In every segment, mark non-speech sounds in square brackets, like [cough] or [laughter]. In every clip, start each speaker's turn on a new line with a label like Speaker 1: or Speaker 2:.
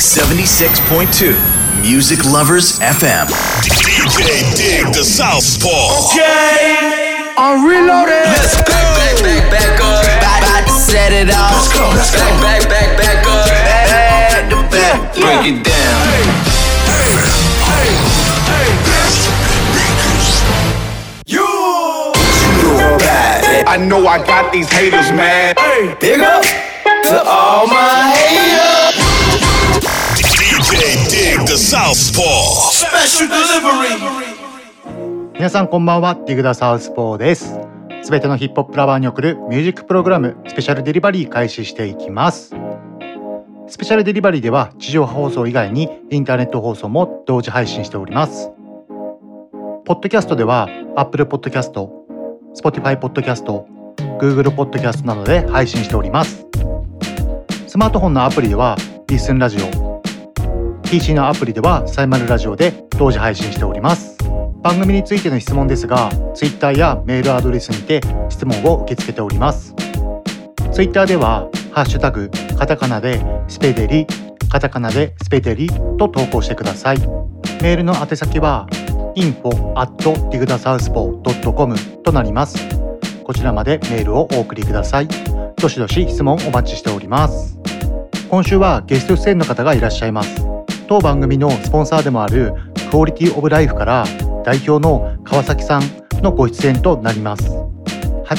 Speaker 1: 76.2 Music Lovers FM.
Speaker 2: DJ Dig the Southpaw.
Speaker 3: Okay, I'm reloaded.
Speaker 4: Let's go. Back, back, back, back up. About, about to set it off.
Speaker 3: Let's go, let's go.
Speaker 4: Back, back, back, back up.
Speaker 3: Back to back.
Speaker 4: Break it down.
Speaker 3: You.
Speaker 5: I know I got these haters mad.
Speaker 3: Big up to all my haters.
Speaker 2: The Southpaw.
Speaker 3: Special delivery.
Speaker 6: 皆さんこんばんは。ディグダサウスポーです。すべてのヒップホップラバーに送るミュージックプログラムスペシャルデリバリー開始していきます。スペシャルデリバリーでは地上波放送以外にインターネット放送も同時配信しております。ポッドキャストでは Apple Podcast、Spotify Podcast、Google Podcast などで配信しております。スマートフォンのアプリではリスンラジオ PC のアプリではサイマルラジオで同時配信しております。番組についての質問ですが Twitter やメールアドレスにて質問を受け付けております。Twitter では「ハッシュタグカタカナでスペデリ」カタカナでスペデリと投稿してください。メールの宛先は info at digdasouthpaw.com となります。こちらまでメールをお送りください。どしどし質問お待ちしております。今週はゲスト出演の方がいらっしゃいます。当番組のスポンサーでもあるクオリティオブライフから代表の川崎さんのご出演となります。8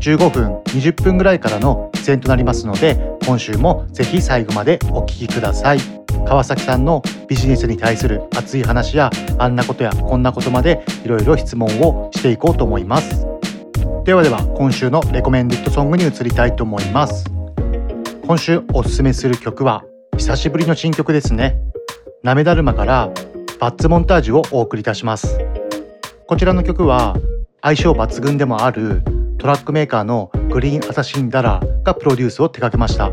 Speaker 6: 時15分20分ぐらいからの出演となりますので今週もぜひ最後までお聞きください。川崎さんのビジネスに対する熱い話やあんなことやこんなことまでいろいろ質問をしていこうと思います。ではでは今週のレコメンデッドソングに移りたいと思います。今週おすすめする曲は久しぶりの新曲ですね。なめだるまからバッツモンタージュをお送りいたします。こちらの曲は相性抜群でもあるトラックメーカーのグリーンアサシンダラーがプロデュースを手掛けました。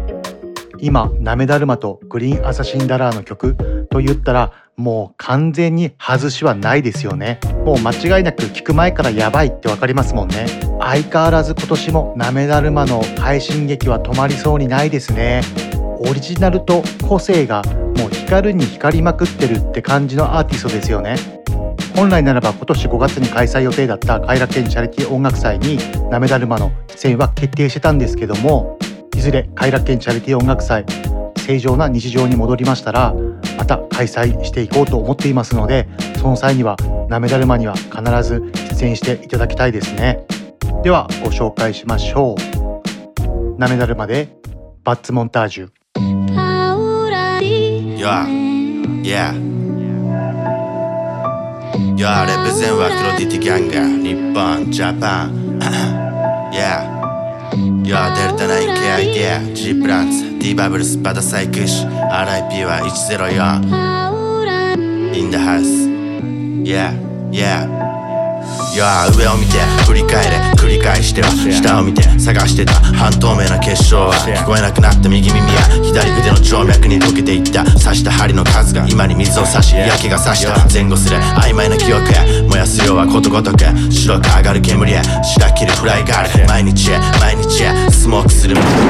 Speaker 6: 今なめだるまとグリーンアサシンダラーの曲と言ったらもう完全に外しはないですよね。もう間違いなく聞く前からやばいってわかりますもんね。相変わらず今年もなめだるまの配信劇は止まりそうにないですね。オリジナルと個性がもう光るに光りまくってるって感じのアーティストですよね。本来ならば今年5月に開催予定だった偕楽園チャリティー音楽祭になめだるまの出演は決定してたんですけどもいずれ偕楽園チャリティー音楽祭正常な日常に戻りましたらまた開催していこうと思っていますのでその際にはなめだるまには必ず出演していただきたいですね。ではご紹介しましょう。なめだるまでバッツモンタージュ。
Speaker 7: Yeah, yeah. Yeah, レプゼンはクロディティギャンガー日本、ジャパン Yeah Yeah, デルタ 9KID G プランツ D バブルスバダサイクシ RIP は104 In the house Yeah, yeah いや上を見て振り返れ繰り返しては下を見て探してた半透明な結晶は聞こえなくなった右耳や左腕の静脈に溶けていった刺した針の数が今に水を差し焼けが差した。前後する曖昧な記憶へ燃やすようはことごとく白く上がる煙へ白切るフライガール毎日へ毎日へスモークする俺が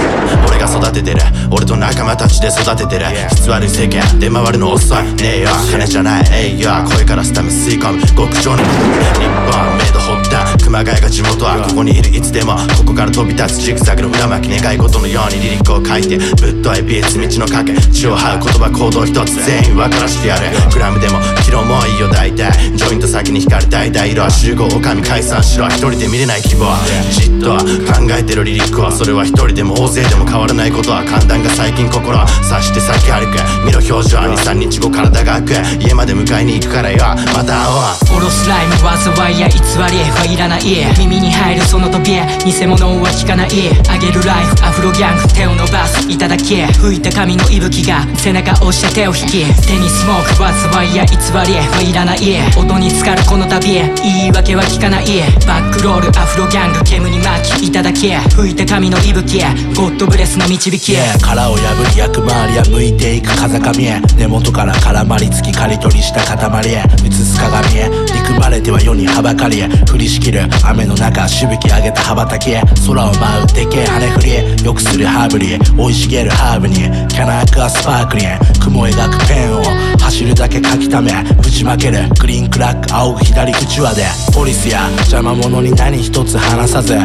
Speaker 7: 育ててる。俺と仲間たちで育ててる。質悪い世間出回るの遅い。ねえよ。金じゃない。えいよ。声からスタム吸い込む。極上の日本メイドホッタ熊谷が地元はここにいるいつでも。ここから飛び立つ。ジグザグの裏巻き願い事のようにリリックを書いて。ぶっといビーツ道の影血を這う言葉行動一つ。全員分からしてやる。グラムでもキロもいいよ大体。ジョイント先に光る大体色は集合おかみ解散しろ。一人で見れない希望じっと考えてるリリックは。それは一人でも大勢でも変わらないことことは簡単が最近心を察して先歩く見ろ表情は23日後体が開く。家まで迎えに行くからよ。また会おう。
Speaker 8: おろすライム災いや偽りはいらない耳に入るその時計偽物は聞かないあげるライフアフロギャング手を伸ばすいただき吹いた髪の息吹が背中押して手を引き。手にスモーク災いや偽りはいらない音に浸かるこの旅言い訳は聞かない。バックロールアフロギャング。煙に巻き。いただき吹いた髪の息吹ゴッドブレスの導き
Speaker 9: 殻を破り役回りは向いていく。風上へ。根元から絡まりつき刈り取りした塊へ。映す鏡へ。憎まれては世にはばかりへ。降りしきる。雨の中しぶき上げた羽ばたきへ。空を舞うでけえ羽振りへ。よくするハーブリー生い茂るハーブにキャナークはスパークリン雲描くペンを。走るだけ書きため。ぶちまける。グリーンクラック仰ぐ左口輪で。ポリスや邪魔者に何一つ話さず。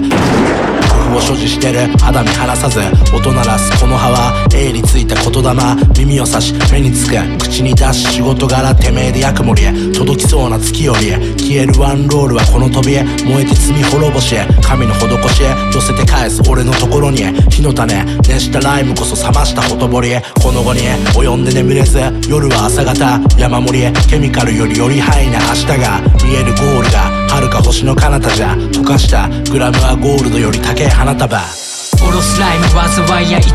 Speaker 9: を所持してる。肌身離さず音鳴らすこの葉は鋭利ついた言霊耳を差し目につく。口に出し仕事柄てめえで役盛り届きそうな月より消えるワンロールはこの飛び燃えて罪滅ぼし神の施し寄せて返す。俺のところに火の種熱したライムこそ冷ましたほとぼりこの後に及んで眠れず。夜は朝方。山盛りケミカルよりよりハイな明日が。見えるゴールが。遥か星の彼方じゃ溶かしたグラムはゴールドより高い花束。
Speaker 8: おろすライム災いや偽り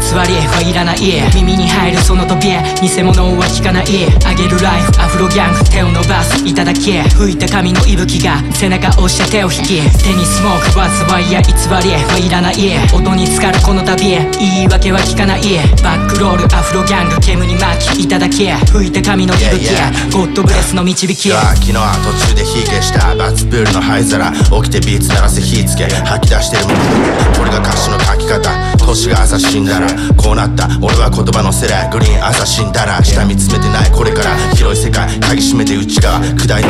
Speaker 8: はいらない。耳に入るその飛び偽物は聞かない。あげるライフアフロギャング手を伸ばす。いただき吹いた髪の息吹が背中押して手を引き。手にスモーク災いや偽りはいらない。音に浸かるこの旅言い訳は聞かない。バックロールアフロギャング煙に巻き。いただき吹いた髪の息吹ゴッドブレスの導き
Speaker 7: 昨日は途中で火消したバツプールの灰皿。起きてビーツ鳴らせ火つけ。吐き出してるもんこれが歌詞の書き方年が朝死んだらこうなった。俺は言葉のせらグリーン朝死んだら下見つめてない。これから広い世界鍵閉めて内側砕いて。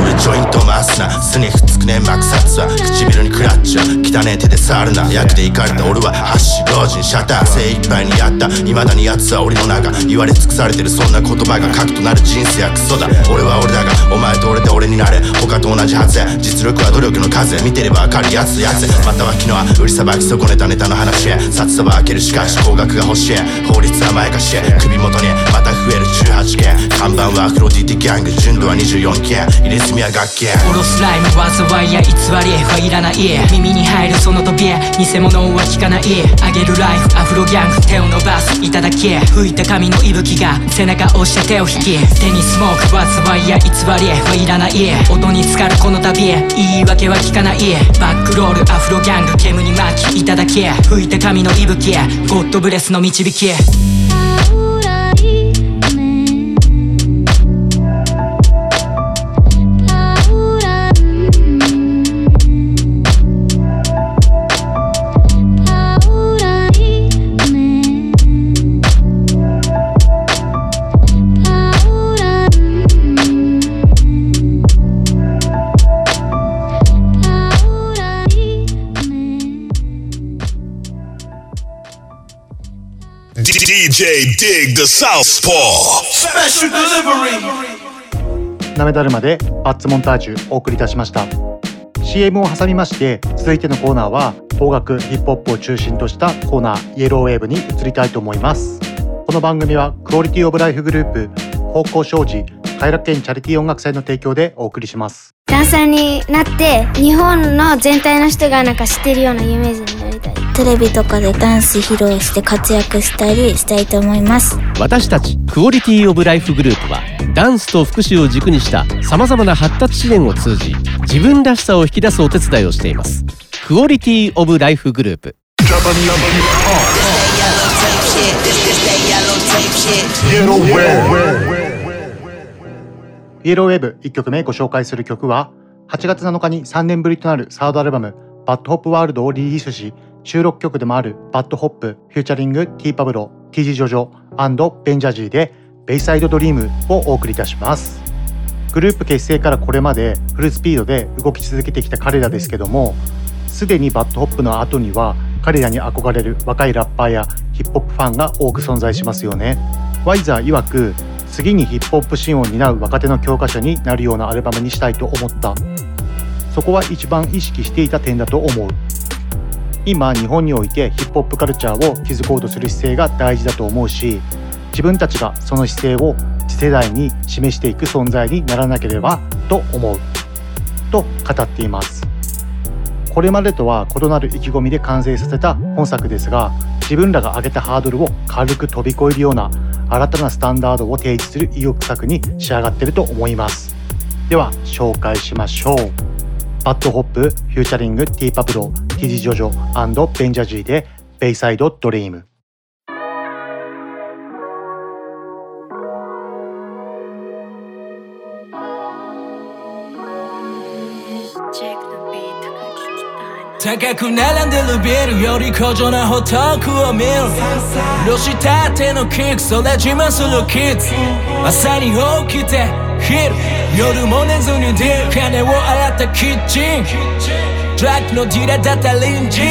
Speaker 7: 俺ジョイント回すな。スニフつくねマクサツは唇にクラッチは汚ねえ手で触るな。役で行かれた。俺は発老人シャッター。精一杯にやった。未だに奴は俺の中。言われ尽くされてる。そんな言葉が核となる。人生はクソだ。俺は俺だがお前と俺で俺になれ。他と同じはずや。実力は努力の数見てればわかるやつやつ。または昨日は売りさばき損ねたネタの話。札束開けるしかし高額が欲しい。法律は前かし首元にまた増える18件看板はアフロディティギャング純度は24件入れ墨は楽器
Speaker 8: おろすライム災いや偽りはいらない耳に入るその飛び偽物は聞かないあげるライフアフロギャング手を伸ばす。いただき吹いた髪の息吹が背中押して手を引き。手にスモーク災いや偽りはいらない音に浸かるこの旅言い訳は聞かないバックロールアフロギャング煙に巻き。いただき吹いた神の息吹へゴッドブレスの導き
Speaker 1: Dig the Southpaw Special
Speaker 6: Delivery. なめだるまでバッツモンタージュお送りいたしました。CM を挟みまして続いてのコーナーは邦楽ヒップホップを中心としたコーナーイエローウェーブに移りたいと思います。この番組はクオリティオブライフグループ方向障子快楽園チャリティー音楽祭の提供でお送りします
Speaker 10: ダンサーになって日本の全体の人がなんか知ってるようなイメージになりたい
Speaker 11: テレビとかでダンス披露して活躍したりしたいと思います
Speaker 12: 私たちクオリティオブライフグループはダンスと福祉を軸にしたさまざまな発達支援を通じ自分らしさを引き出すお手伝いをしていますクオリティオブライフグループ
Speaker 6: イエローウェブ1曲目ご紹介する曲は8月7日に3年ぶりとなるサードアルバムバッドホップワールドをリリースし収録曲でもあるバッドホップフューチャリング T パブロ T ジジョジョベンジャジーでベイサイドドリームをお送りいたします。グループ結成からこれまでフルスピードで動き続けてきた彼らですけどもすでに BAD HOP の後には彼らに憧れる若いラッパーやヒップホップファンが多く存在しますよね。 YZERR 曰く次にヒップホップシーンを担う若手の教科書になるようなアルバムにしたいと思った。そこは一番意識していた点だと思う。今日本においてヒップホップカルチャーを築こうとする姿勢が大事だと思うし自分たちがその姿勢を次世代に示していく存在にならなければと思う。と語っています。これまでとは異なる意気込みで完成させた本作ですが自分らが上げたハードルを軽く飛び越えるような新たなスタンダードを提示する意欲作に仕上がっていると思います。では紹介しましょう。バッドホップフューチャリングティーパブロティジジョジョベンジャジーでベイサイドドリーム
Speaker 3: 高く並んでるビルより高尚なホトクを見る。ロシたてのキックそれ自慢するキッズ。朝に起きて昼夜も寝ずにディル金を洗ったキッチン。ドラッグのディラだった隣人。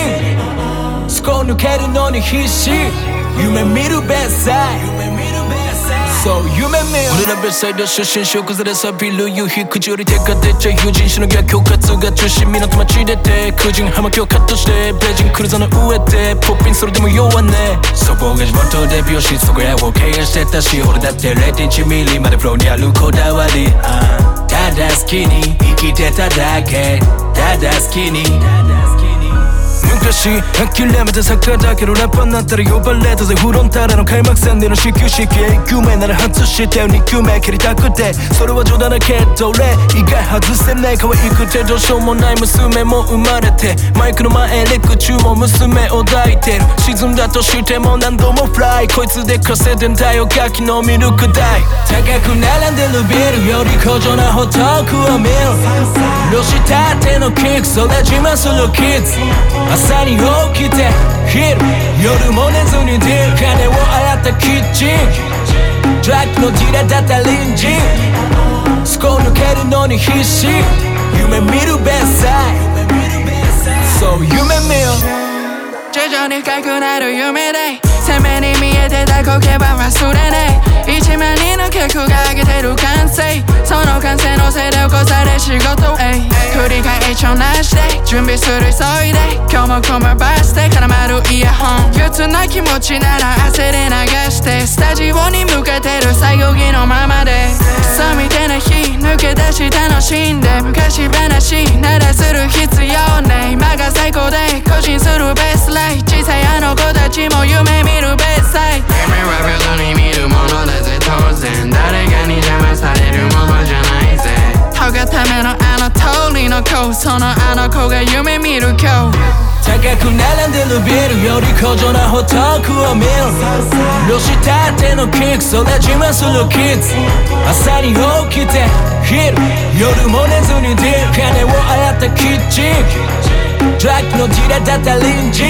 Speaker 3: スコ抜けるのに必死。夢見るベッサイ。そう夢見よ俺ら別サイド出身小崩れさビル夕日口より手が出ちゃう友人しの逆境活が中心港町出て空人葉巻をカットしてベージンクルーザーの上でポッピンそれでも弱ねそこが地元デビューしそこやを経営してたし俺だって0.1ミリまでプロにあるこだわり、ただ好きに生きてただけただ好きに昔諦めたサッカーだけどラッパーになったら呼ばれたぜフロンターレの開幕戦での始球式1球目なら外して2球目蹴りたくてそれは冗談だけど俺意外外せない可愛くてどうしようもない娘も生まれてマイクの前レク中も娘を抱いてる沈んだとしても何度もフライこいつで稼いでんだよガキのミルク代高く並んでるビルより高尚なホトクを見るロシたてのキックそれ自慢するキッズ朝に起きて昼夜も寝ずに出る金を洗ったキッチン。トラックのディラだった隣人。スコ抜けるのに必死。夢見るベッサイ。そう夢見よ
Speaker 13: 徐々に深くなる夢で。攻めに見えてた苔は忘れねえ一万人の客が上げてる完成その完成のせいで起こされ仕事え繰り返しをなしで準備する急いで今日もコマバスで絡まるイヤホン憂鬱な気持ちなら汗で流してスタジオに向けてる作業着のままでクソみたいな日抜け出し楽しんで昔話ならする必要ね今が最高で更新するベースライン小さいあの子たちも夢見るベースサイ。夢は別に見るものだぜ当然。誰かに邪魔されるものじゃないぜ。とがためのあの通りの子そのあの子が夢見る今日。
Speaker 3: 高く並んでるビルより高尚なホトクを見る。ロシたてのキックそれ自慢するキッズ。朝に起きて昼夜も寝ずにディル。金を洗ったキッチン。ドラッグのディラだった隣人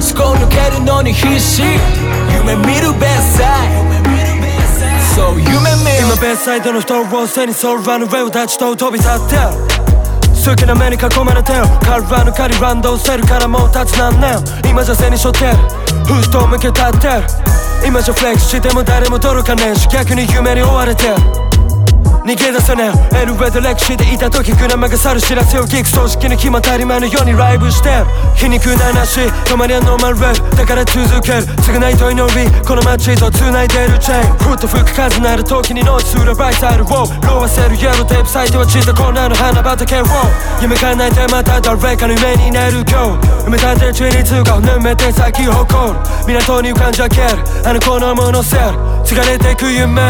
Speaker 3: スコ抜けるのに必死。夢見るベッサイ。そう夢見
Speaker 14: 今ベッサイドの人を背にソウルランウェイを立ちと飛び去って。る好きな目に囲まれてるカルバ抜かりランドセルからもう立つ何年今じゃ背に背負って。るフット向け立って。る今じゃフレックスしても誰も届かねえし。逆に夢に追われて。る逃げ出せねえ。L 上で歴史でいた時グラマが去る知らせを聞く。葬式に決まったり前のようにライブして皮肉な話止まりはノーマルレーだから続ける償いと祈りこの街と繋いでるチェーンふっと吹く。風なる時にノーツするバイサイドをローわせるイエローテープ咲いては散ったコーナーの花畑を夢叶えてまた誰かの夢になる今日埋め立て中に通過をぬめて先を誇る港に浮かんじゃけるあの子のものせる継がれていく夢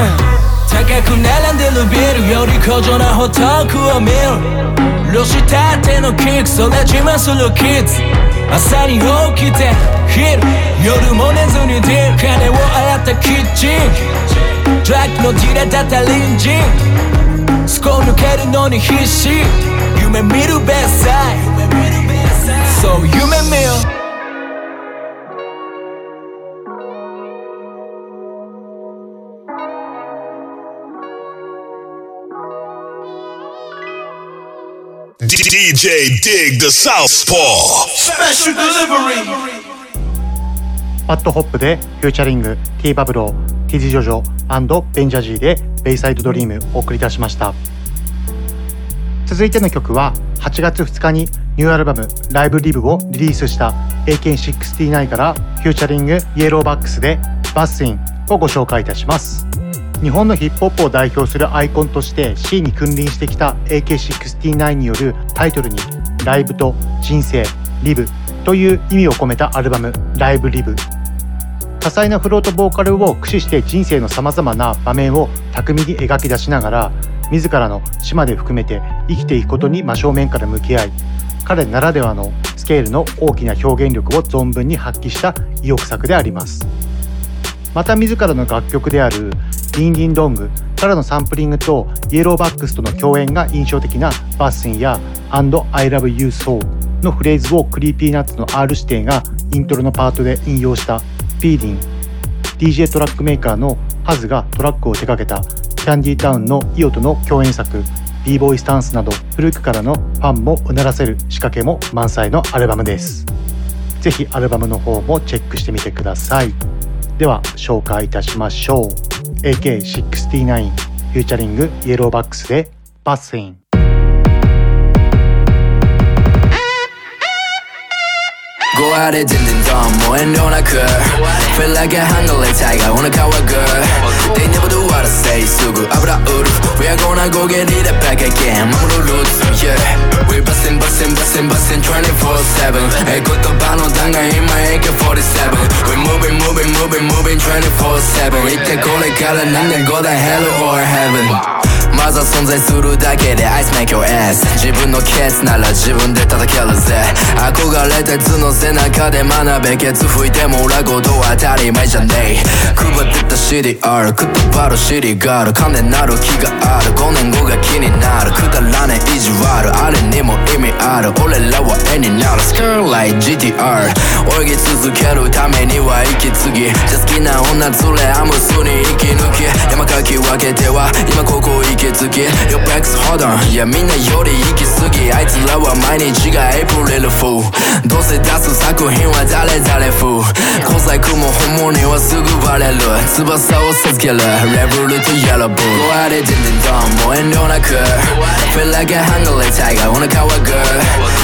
Speaker 3: 高く並んでるビルより高尚なホトクを見るロシたてのキックそれ自慢するキッズ朝に起きて昼夜も寝ずにディル金を洗ったキッチンドラッグのディラだった隣人スコ抜けるのに必死夢見るベッサイそう夢見よ
Speaker 2: DJ Dig the Southpaw
Speaker 15: Special delivery.
Speaker 6: パッドホップでフューチャリング T バブロー T ジジョジョベンジャジーでベイサイドドリームお送りいたしました。続いての曲は8月2日にニューアルバム「ライブリブをリリースした AK69 からフューチャリングイエローバックスでバッスインをご紹介いたします日本のヒップホップを代表するアイコンとして C に君臨してきた AK69 によるタイトルにライブと人生リブという意味を込めたアルバムライブリブ。多彩なフロートボーカルを駆使して人生のさまざまな場面を巧みに描き出しながら自らの島で含めて生きていくことに真正面から向き合い彼ならではのスケールの大きな表現力を存分に発揮した意欲作であります。また自らの楽曲である「 Ding Ding Dong」からのサンプリングと¥ellow Bucks との共演が印象的な「バッスン」や「And I Love You So」のフレーズを Creepy Nuts の R 指定がイントロのパートで引用した「フィーディン DJ トラックメーカーのハズがトラックを手掛けたキャンディータウンのイオとの共演作 b ボーイスタンスなど古くからのファンもうならせる仕掛けも満載のアルバムです。ぜひアルバムの方もチェックしてみてください。では紹介いたしましょう。AK69 フューチャリングイエローバックスでバッセイン
Speaker 4: Go at it, din din dong, も遠慮なく Feel like a hungry tiger, wanna cover girl They never do what I say, すぐ油売る We are gonna go get it back again 守るルーツ、yeah We bustin' bustin' bustin' bustin' 24-7え言葉の弾が今 AK47 We moving moving moving moving 24-7一体これから何年後だ Hell or Heaven まずは存在するだけで Ice make your ass 自分のケースなら自分で叩けるぜ。憧れた図の背中で学べケツ吹いても裏ごとは当たり前じゃねえ配ってた CDR くたばる CD がある金なる気がある。5年後が気になる。くだらねえ意地悪。あれにも意味ある。俺らは絵になる。Skirt like GTR 泳ぎ続けるためには息継ぎ。じゃ好きな女連れアムスに息抜き。山かき分けては今ここ行きつき Your back's hard on いやみんなより行き過ぎあいつらは毎日が April Fool どうせ出す作品は誰々風小細工も本物にはすぐバレる翼を授けるレブルと Yellow Bull ごあれ din din dong もう遠慮なく Feel like a hunger like tiger wanna cover girl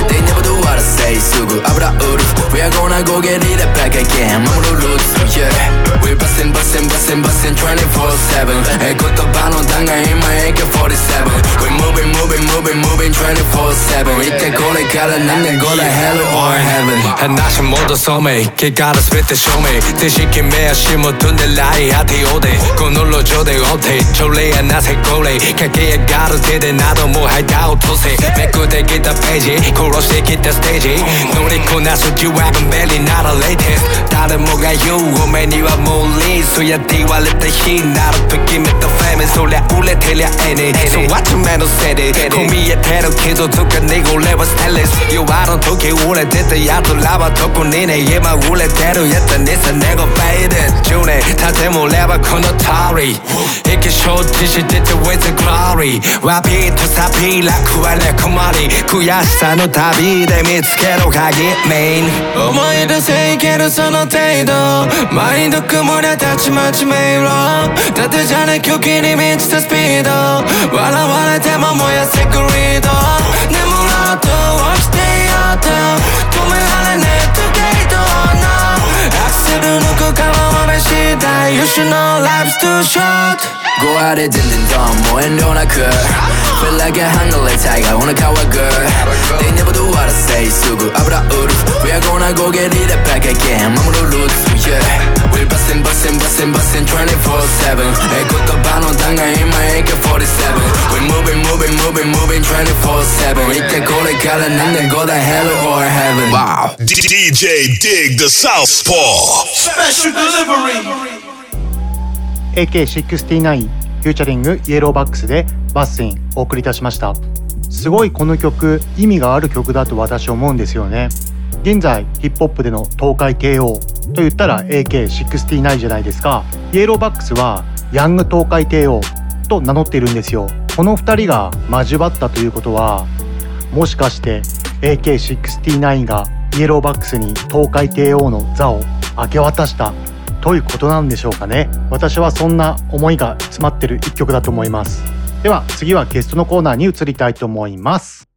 Speaker 4: They never do what I say すぐ油売る We are gonna go get it back again 守るルーツ Yeah We bustin' bustin' bustin' bustin' 24-7え言葉の弾が今 AK47 We moving moving moving moving 24-7一体これから何年後だ Hell or Heaven.
Speaker 16: 話戻そうめ結果すべて証明定式目足元狙い当てようでこの路上で追って朝礼やなせこれ駆け上がる手でなども間を落とせめくってきたページ殺してきたステージ乗りこなす疑惑便利ならレイテス誰もが言うお前にはもうリースやって言われた日になると決めたフェミそりゃ売れてりゃえそうわちのせいで込みえてる傷つかねごれはステレス弱の時売れてたやつらはどこにね今売れてるやつにさねごフェイデ10年経ってもればこの通り息承知してて with the glory. ワピーとサピー楽はね困り悔しさの旅で見つけろ鍵メイン思い出せいけるその程度マインド曇りたちまち迷路縦じゃね狂気に満ちたスピード笑われても燃やせクリード。眠ろうと起きていようと止められねえ時計となアクセル抜く川まめ次第。You should know life's too short
Speaker 4: 5割全然どうも遠慮なく。Feel like a hunger like tiger wanna cover girl They never do what I say すぐ油売る We are gonna go get it back again 守るルーツ Yeah We bustin' bustin' bustin' bustin' 24-7え言葉の弾が今 AK47 We moving moving moving moving 24-7一体これから何年後だ Hell or Heaven Wow
Speaker 2: DJ Dig the Southpaw.
Speaker 3: Special delivery.
Speaker 6: AK69 フューチャリングイエローバックスでバッセインお送りいたしました。すごいこの曲意味がある曲だと私思うんですよね。現在ヒップホップでの東海 KO と言ったら AK69 じゃないですかイエローバックスはヤング東海 KO と名乗っているんですよ。この2人が交わったということはもしかして AK69 がイエローバックスに東海 KO の座を明け渡したということなんでしょうかね。私はそんな思いが詰まってる一曲だと思います。では次はゲストのコーナーに移りたいと思います。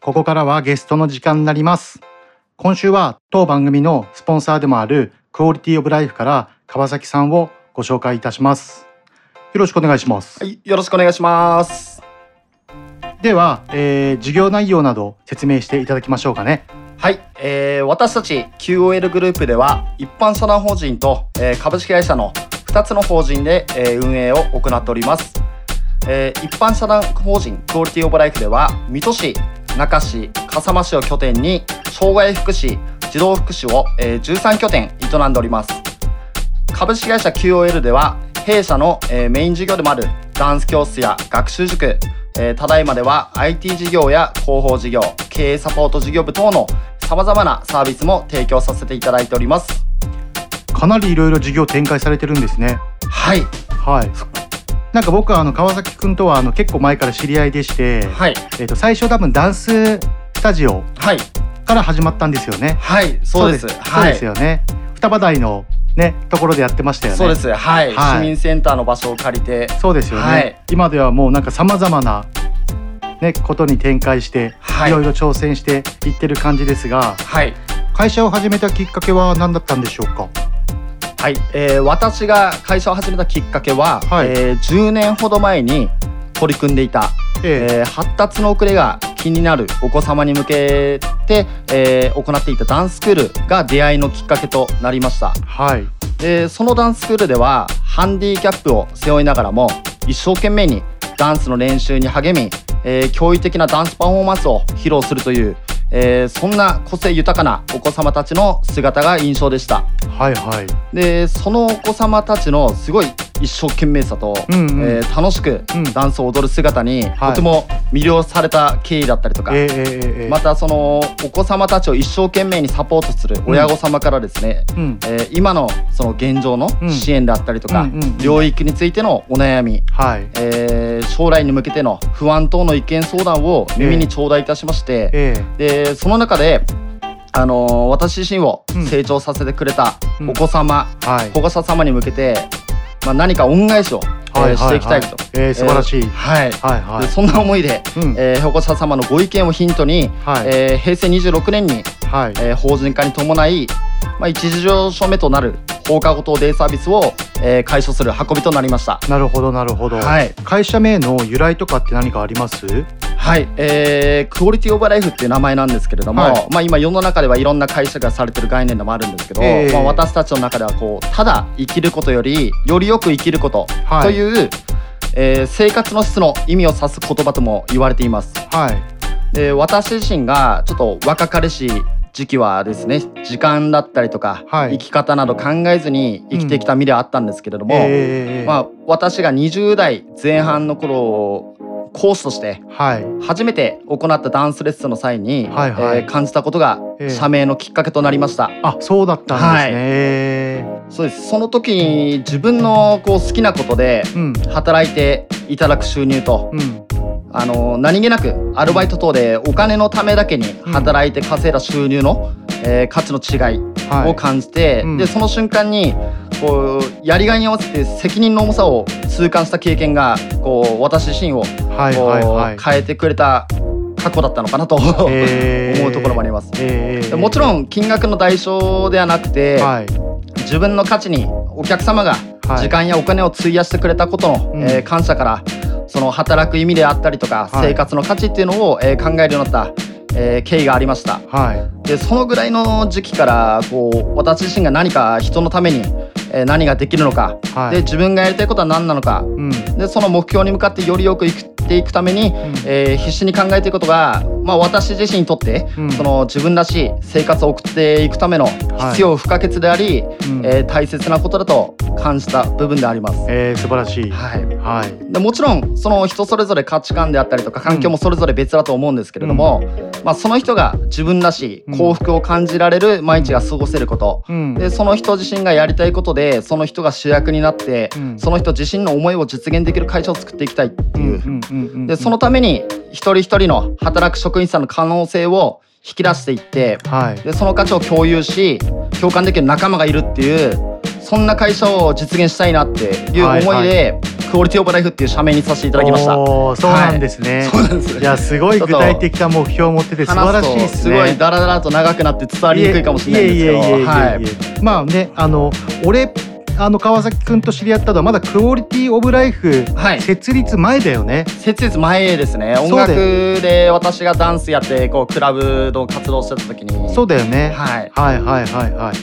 Speaker 6: ここからはゲストの時間になります。今週は当番組のスポンサーでもあるクオリティオブライフから川崎さんをご紹介いたします。よろしくお願いします。
Speaker 17: はい、よろしくお願いします。
Speaker 6: では、えー、授業内容など説明していただきましょうかね。
Speaker 17: はい、えー、私たち QOL グループでは一般社団法人と、えー株式会社の2つの法人で、えー運営を行っております、えー一般社団法人クオリティオブライフでは水戸市中市笠間市を拠点に障害福祉児童福祉を、えー13拠点営んでおります。株式会社 QOL では弊社の、えーメイン事業でもあるダンス教室や学習塾、えーただいまでは IT 事業や広報事業経営サポート事業部等のさまざまなサービスも提供させていただいております。
Speaker 6: かなりいろいろ事業展開されてるんですね。
Speaker 17: はい。
Speaker 6: はい。なんか僕はあの川崎くんとはあの結構前から知り合いでして、
Speaker 17: はい。
Speaker 6: えっ、と最初多分ダンススタジオ
Speaker 17: はい。
Speaker 6: から始まったんですよね。
Speaker 17: はい。そうです。
Speaker 6: そう
Speaker 17: はい
Speaker 6: ですよね。双葉台のねところでやってましたよね。
Speaker 17: そうです。はい、
Speaker 6: はい。
Speaker 17: 市民センターの場所を借りて。
Speaker 6: そうですよね、
Speaker 17: はい。
Speaker 6: 今ではもうなんかさまざまなねことに展開して、
Speaker 17: はい。
Speaker 6: いろいろ挑戦していってる感じですが
Speaker 17: はい。
Speaker 6: 会社を始めたきっかけは何だったんでしょうか？
Speaker 17: はい、えー私が会社を始めたきっかけは、
Speaker 6: はい。
Speaker 17: えー10年ほど前に取り組んでいた、えー発達の遅れが気になるお子様に向けて、えー行っていたダンススクールが出会いのきっかけとなりました。
Speaker 6: はい
Speaker 17: でそのダンススクールではハンディキャップを背負いながらも一生懸命にダンスの練習に励み、えー驚異的なダンスパフォーマンスを披露するという、えーそんな個性豊かなお子様たちの姿が印象でした。
Speaker 6: はいはい
Speaker 17: でそのお子様たちのすごい一生懸命さと、
Speaker 6: うんうん。
Speaker 17: えー楽しくダンスを踊る姿に、
Speaker 6: はい。
Speaker 17: とても魅了された経緯だったりとか、
Speaker 6: えーえーえーえー。
Speaker 17: またそのお子様たちを一生懸命にサポートする親御様からですね、
Speaker 6: うん。
Speaker 17: えー今のその現状の
Speaker 6: うん。
Speaker 17: 支援であったりとか、領域についてのお悩み、
Speaker 6: はい。
Speaker 17: えー将来に向けての不安等の意見相談を耳に頂戴いたしまして、
Speaker 6: え
Speaker 17: でその中で、あのー私自身を
Speaker 6: うん。
Speaker 17: 成長させてくれた
Speaker 6: うん。
Speaker 17: お子様、
Speaker 6: はい。
Speaker 17: 保護者様に向けて、まあ、何か恩返しを、えしていきたいと、
Speaker 6: えー素晴らしい。
Speaker 17: えーはい。
Speaker 6: はいはい。
Speaker 17: でそんな思いで、
Speaker 6: うん。
Speaker 17: えー保護者様のご意見をヒントに、
Speaker 6: はい。
Speaker 17: えー平成26年に、
Speaker 6: はい。
Speaker 17: えー法人化に伴い、まあ、一時上書目となる放課後等デイサービスを、えー開所する運びとなりました。
Speaker 6: なるほどなるほど、
Speaker 17: はい。
Speaker 6: 会社名の由来とかって何かあります？
Speaker 17: はい、えークオリティオブライフっていう名前なんですけれども、
Speaker 6: はい。
Speaker 17: まあ今世の中ではいろんな会社がされてる概念でもあるんですけど、
Speaker 6: ええ。
Speaker 17: まあ私たちの中ではこうただ生きることよりよりよく生きること
Speaker 6: はい。
Speaker 17: という、えー生活の質の意味を指す言葉とも言われています。
Speaker 6: はい。
Speaker 17: で私自身がちょっと若かりし時期はですね時間だったりとか、
Speaker 6: はい。
Speaker 17: 生き方など考えずに生きてきた身ではあったんですけれども、
Speaker 6: えー
Speaker 17: まあ、私が20代前半の頃コースとして
Speaker 6: はい。
Speaker 17: 初めて行ったダンスレッスンの際に、
Speaker 6: はいはい。
Speaker 17: えー感じたことが
Speaker 6: ええ。
Speaker 17: 社名のきっかけとなりました。
Speaker 6: あそうだったんですね、
Speaker 17: はい。
Speaker 6: え
Speaker 17: そうです。その時に自分のこう好きなことで
Speaker 6: ーうん。
Speaker 17: 働いていただく収入と、
Speaker 6: うん。
Speaker 17: あの何気なくアルバイト等でお金のためだけに働いて稼いだ収入の、えー価値の違い
Speaker 6: はい。
Speaker 17: を感じて、
Speaker 6: うん。
Speaker 17: でその瞬間にこうやりがいに合わせて責任の重さを痛感した経験がこう私自身を
Speaker 6: はいはいはい。
Speaker 17: 変えてくれた過去だったのかなと、
Speaker 6: えー。[laughs]
Speaker 17: 思うところもあります。
Speaker 6: えー
Speaker 17: でもちろん金額の代償ではなくて、
Speaker 6: はい。
Speaker 17: 自分の価値にお客様が
Speaker 6: はい。
Speaker 17: 時間やお金を費やしてくれたことの、
Speaker 6: うん。
Speaker 17: えー感謝からその働く意味であったりとか、
Speaker 6: はい。
Speaker 17: 生活の価値っていうのを、えー考えるようになった、えー経緯がありました。
Speaker 6: はい
Speaker 17: でそのぐらいの時期からこう私自身が何か人のために、えー何ができるのか、
Speaker 6: はい。
Speaker 17: で自分がやりたいことは何なのか
Speaker 6: うん。
Speaker 17: でその目標に向かってよりよく生きていくために、えー必死に考えていくことが、まあ、私自身にとって、
Speaker 6: うん。
Speaker 17: その自分らしい生活を送っていくための必要不可欠であり、
Speaker 6: うん。
Speaker 17: えー大切なことだと感じた部分であります。
Speaker 6: えー、素晴らしい。
Speaker 17: はい。
Speaker 6: はい。
Speaker 17: でもちろんその人それぞれ価値観であったりとか環境もそれぞれ別だと思うんですけれども、まあ、その人が自分らしい幸福を感じられる毎日が過ごせること、
Speaker 6: うん。
Speaker 17: でその人自身がやりたいことでその人が主役になって、
Speaker 6: うん。
Speaker 17: その人自身の思いを実現できる会社を作っていきたいっていう、でそのために一人一人の働く職員さんの可能性を引き出していって
Speaker 6: はい。
Speaker 17: でその価値を共有し共感できる仲間がいるっていうそんな会社を実現したいなっていう思いで、クオリティオブライフっていう社名にさせていただきました。
Speaker 6: そうなんですね、
Speaker 17: そうなんです
Speaker 6: いやすごい具体的な目標を持ってて素晴らしいですね。
Speaker 17: 話すごいダラダラと長くなって伝わりにくいかもしれないんですけど。はい。
Speaker 6: まあねあの俺あの川崎くんと知り合ったのはまだクオリティオブライフ設立前だよね、
Speaker 17: 設立前ですね。音楽で私がダンスやってこうクラブの活動してた時に。
Speaker 6: そうだよね、
Speaker 17: はい。
Speaker 6: はいはいはいはい。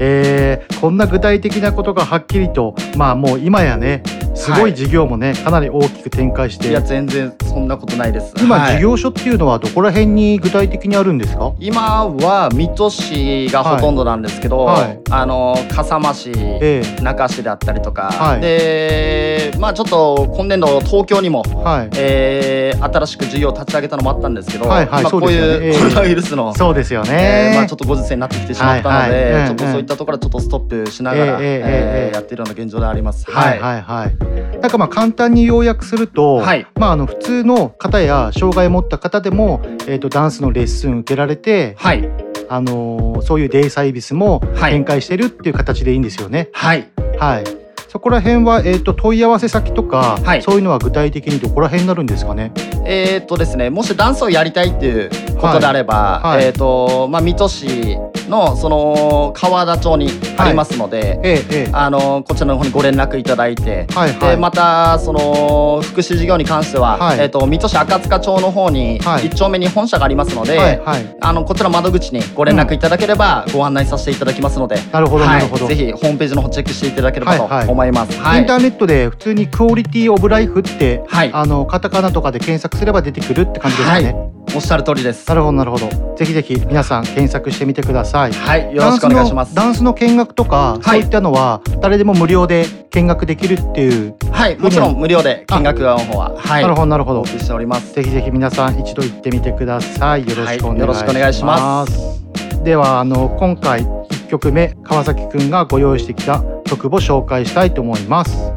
Speaker 6: えーこんな具体的なことがはっきりとまあもう今やねすごい事業もね、かなり大きく展開して。
Speaker 17: いや全然そんなことないです。
Speaker 6: 今、
Speaker 17: はい。
Speaker 6: 事業所っていうのはどこら辺に具体的にあるんですか？
Speaker 17: 今は水戸市がほとんどなんですけど、
Speaker 6: はい。はい。
Speaker 17: あの笠間市、
Speaker 6: え
Speaker 17: 中市であったりとか、
Speaker 6: はい。
Speaker 17: でまあちょっと今年度東京にも、
Speaker 6: はい。
Speaker 17: えー新しく事業を立ち上げたのもあったんですけど、
Speaker 6: はいはい
Speaker 17: まあ、こういうコロナウイルスの、
Speaker 6: そうですよ
Speaker 17: え
Speaker 6: ね、
Speaker 17: ーまあ、ちょっとご時世になってきてしまったので、
Speaker 6: はいはい。うん
Speaker 17: ちょっとそういったところはちょっとストップしながら、
Speaker 6: えええ
Speaker 17: ーやっているような現状であります。
Speaker 6: はいはい。はい。なんかまあ簡単に要約すると、
Speaker 17: はい。
Speaker 6: まああの普通の方や障害を持った方でもえっ、とダンスのレッスン受けられて、
Speaker 17: はい。
Speaker 6: あのーそういうデイサービスも展開してるっていう形でいいんですよね。
Speaker 17: はい。
Speaker 6: はい。そこら辺はえっ、と問い合わせ先とか、そういうのは具体的にどこら辺になるんですかね？
Speaker 17: えーっとですね、もしダンスをやりたいっていうことであれば、
Speaker 6: はい。はい。
Speaker 17: えーっとまあ水戸市のその川田町にありますので、
Speaker 6: ええええ。
Speaker 17: あのこちらの方にご連絡いただいて、
Speaker 6: はいはい。
Speaker 17: でまたその福祉事業に関しては、
Speaker 6: はい。
Speaker 17: えーっと水戸市赤塚町の方に
Speaker 6: はい。
Speaker 17: 一丁目に本社がありますので、
Speaker 6: はいはい。
Speaker 17: あのこちら窓口にご連絡いただければご案内させていただきますので、
Speaker 6: なるほど
Speaker 17: はい
Speaker 6: なるほど。
Speaker 17: ぜひホームページの方チェックしていただければと
Speaker 6: はいはい
Speaker 17: 思います。はい
Speaker 6: インターネットで普通にクオリティオブライフって、あのカタカナとかで検索すれば出てくるって感じですかね。
Speaker 17: おっしゃる通りです。
Speaker 6: なるほどなるほど。ぜひぜひ皆さん検索してみてください。
Speaker 17: はいよろしくお願いします
Speaker 6: ダンスのダンスの見学とか、そういったのは誰でも無料で見学できるっていう。
Speaker 17: はい、もちろん無料で見学の方は、はい、
Speaker 6: なるほどなるほど。
Speaker 17: お送りしております。
Speaker 6: ぜひぜひ皆さん一度行ってみてください。よろしくお願いします。ではあの今回1曲目川崎くんがご用意してきた曲を紹介したいと思います。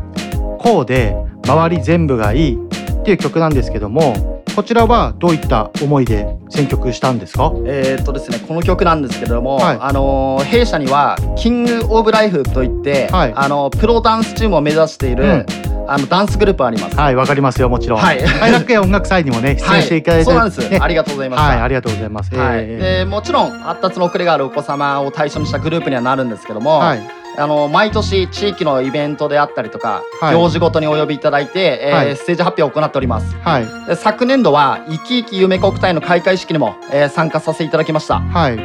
Speaker 6: こうで周り全部がいいっていう曲なんですけども、こちらはどういった思いで選曲したんですか？
Speaker 17: えーっとですね、この曲なんですけれども、
Speaker 6: はい。
Speaker 17: あのー弊社にはキングオブライフといって、
Speaker 6: はい。
Speaker 17: あのプロダンスチームを目指している、あのダンスグループあります。
Speaker 6: はい、わかりますよもちろん。
Speaker 17: はい。
Speaker 6: 快楽園音楽祭にもね [laughs] 出演していただいて、
Speaker 17: はいそうなんです。ありがとうございました
Speaker 6: はい、ありがとうございます。
Speaker 17: はい、
Speaker 6: え
Speaker 17: でもちろん発達の遅れがあるお子様を対象にしたグループにはなるんですけども、
Speaker 6: はい
Speaker 17: あの毎年地域のイベントであったりとか、
Speaker 6: はい。
Speaker 17: 行事ごとにお呼びいただいて、えー
Speaker 6: はい。
Speaker 17: ステージ発表を行っております。
Speaker 6: ーはい。
Speaker 17: で昨年度は「生き生き夢国体」の開会式にも、えー参加させていただきました。
Speaker 6: はい。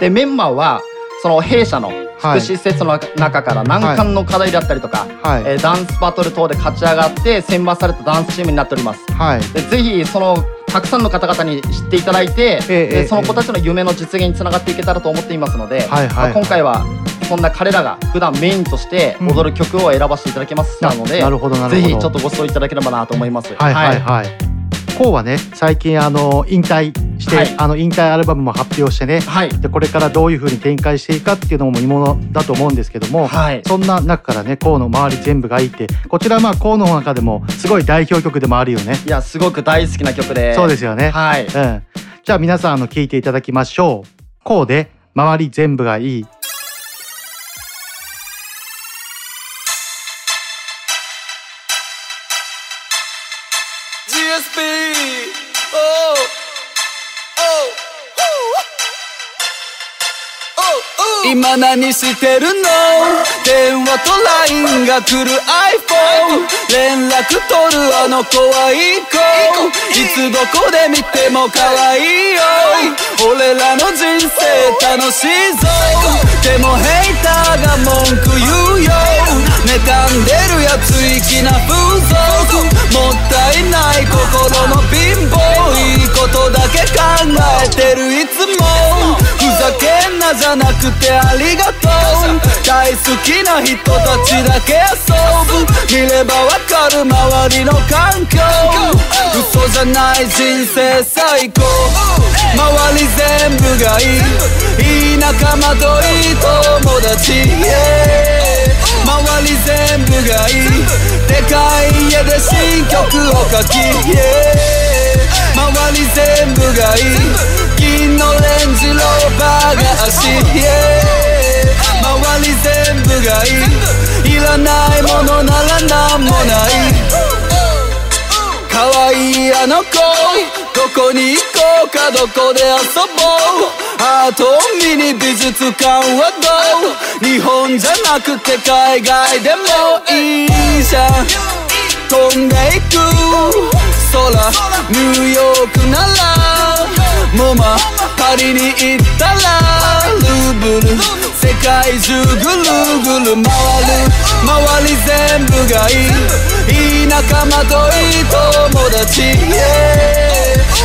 Speaker 17: でメンバーはその弊社の福
Speaker 6: はい。
Speaker 17: 祉施設の中から難関の課題だったりとか、
Speaker 6: はい。
Speaker 17: えーダンスバトル等で勝ち上がって選抜されたダンスチームになっております。
Speaker 6: はい。
Speaker 17: でぜひそのたくさんの方々に知っていただいて、
Speaker 6: ええ
Speaker 17: でその子たちの夢の実現につながっていけたらと思っていますので、
Speaker 6: はいはい。
Speaker 17: まあ今回はそんな彼らが普段メインとして踊る曲を選ばせていただきましたので、
Speaker 6: ななるほどなるほど
Speaker 17: ぜひちょっとご指導いただければなと思います。
Speaker 6: はいはいはい。こうはね最近あの引退して、
Speaker 17: はい
Speaker 6: あの引退アルバムも発表してね、でこれからどういう風に展開していくかっていうのも見ものだと思うんですけども、
Speaker 17: はい
Speaker 6: そんな中からねこうの周り全部がいいってこちらまあこうの中でもすごい代表曲でもあるよね。
Speaker 17: いやすごく大好きな曲で
Speaker 6: そうですよね。
Speaker 17: はい。
Speaker 6: うん。じゃあ皆さんあの聞いていただきましょう。こうで周り全部がいい。
Speaker 3: 今何してるの。電話と LINE が来る iPhone 連絡取るあの子はいい子いつどこで見ても可愛いよ俺らの人生楽しいぞでもヘイターが文句言うよ。妬んでるやつ粋な風俗。もったいない心の貧乏。いいことだけ考えてるいつも。ざけんなじゃなくてありがとう。大好きな人たちだけ遊ぶ。見ればわかる周りの環境。嘘じゃない人生最高。周り全部がいい。いい仲間といい友達。Yeah 周り全部がいい。でかい家で新曲を書き。Yeah 周り全部がいい。のレンジローバーが足 yeah 周り全部がいい。いらないものならなんもない。可愛いあの子どこに行こうかどこで遊ぼう。アートを見に美術館はどう。日本じゃなくて海外でもいいじゃん。飛んでいく。空ニューヨークなら。モマパリに行ったらルーブル世界中ぐるぐる回る。周り全部がいい。いい仲間といい友達、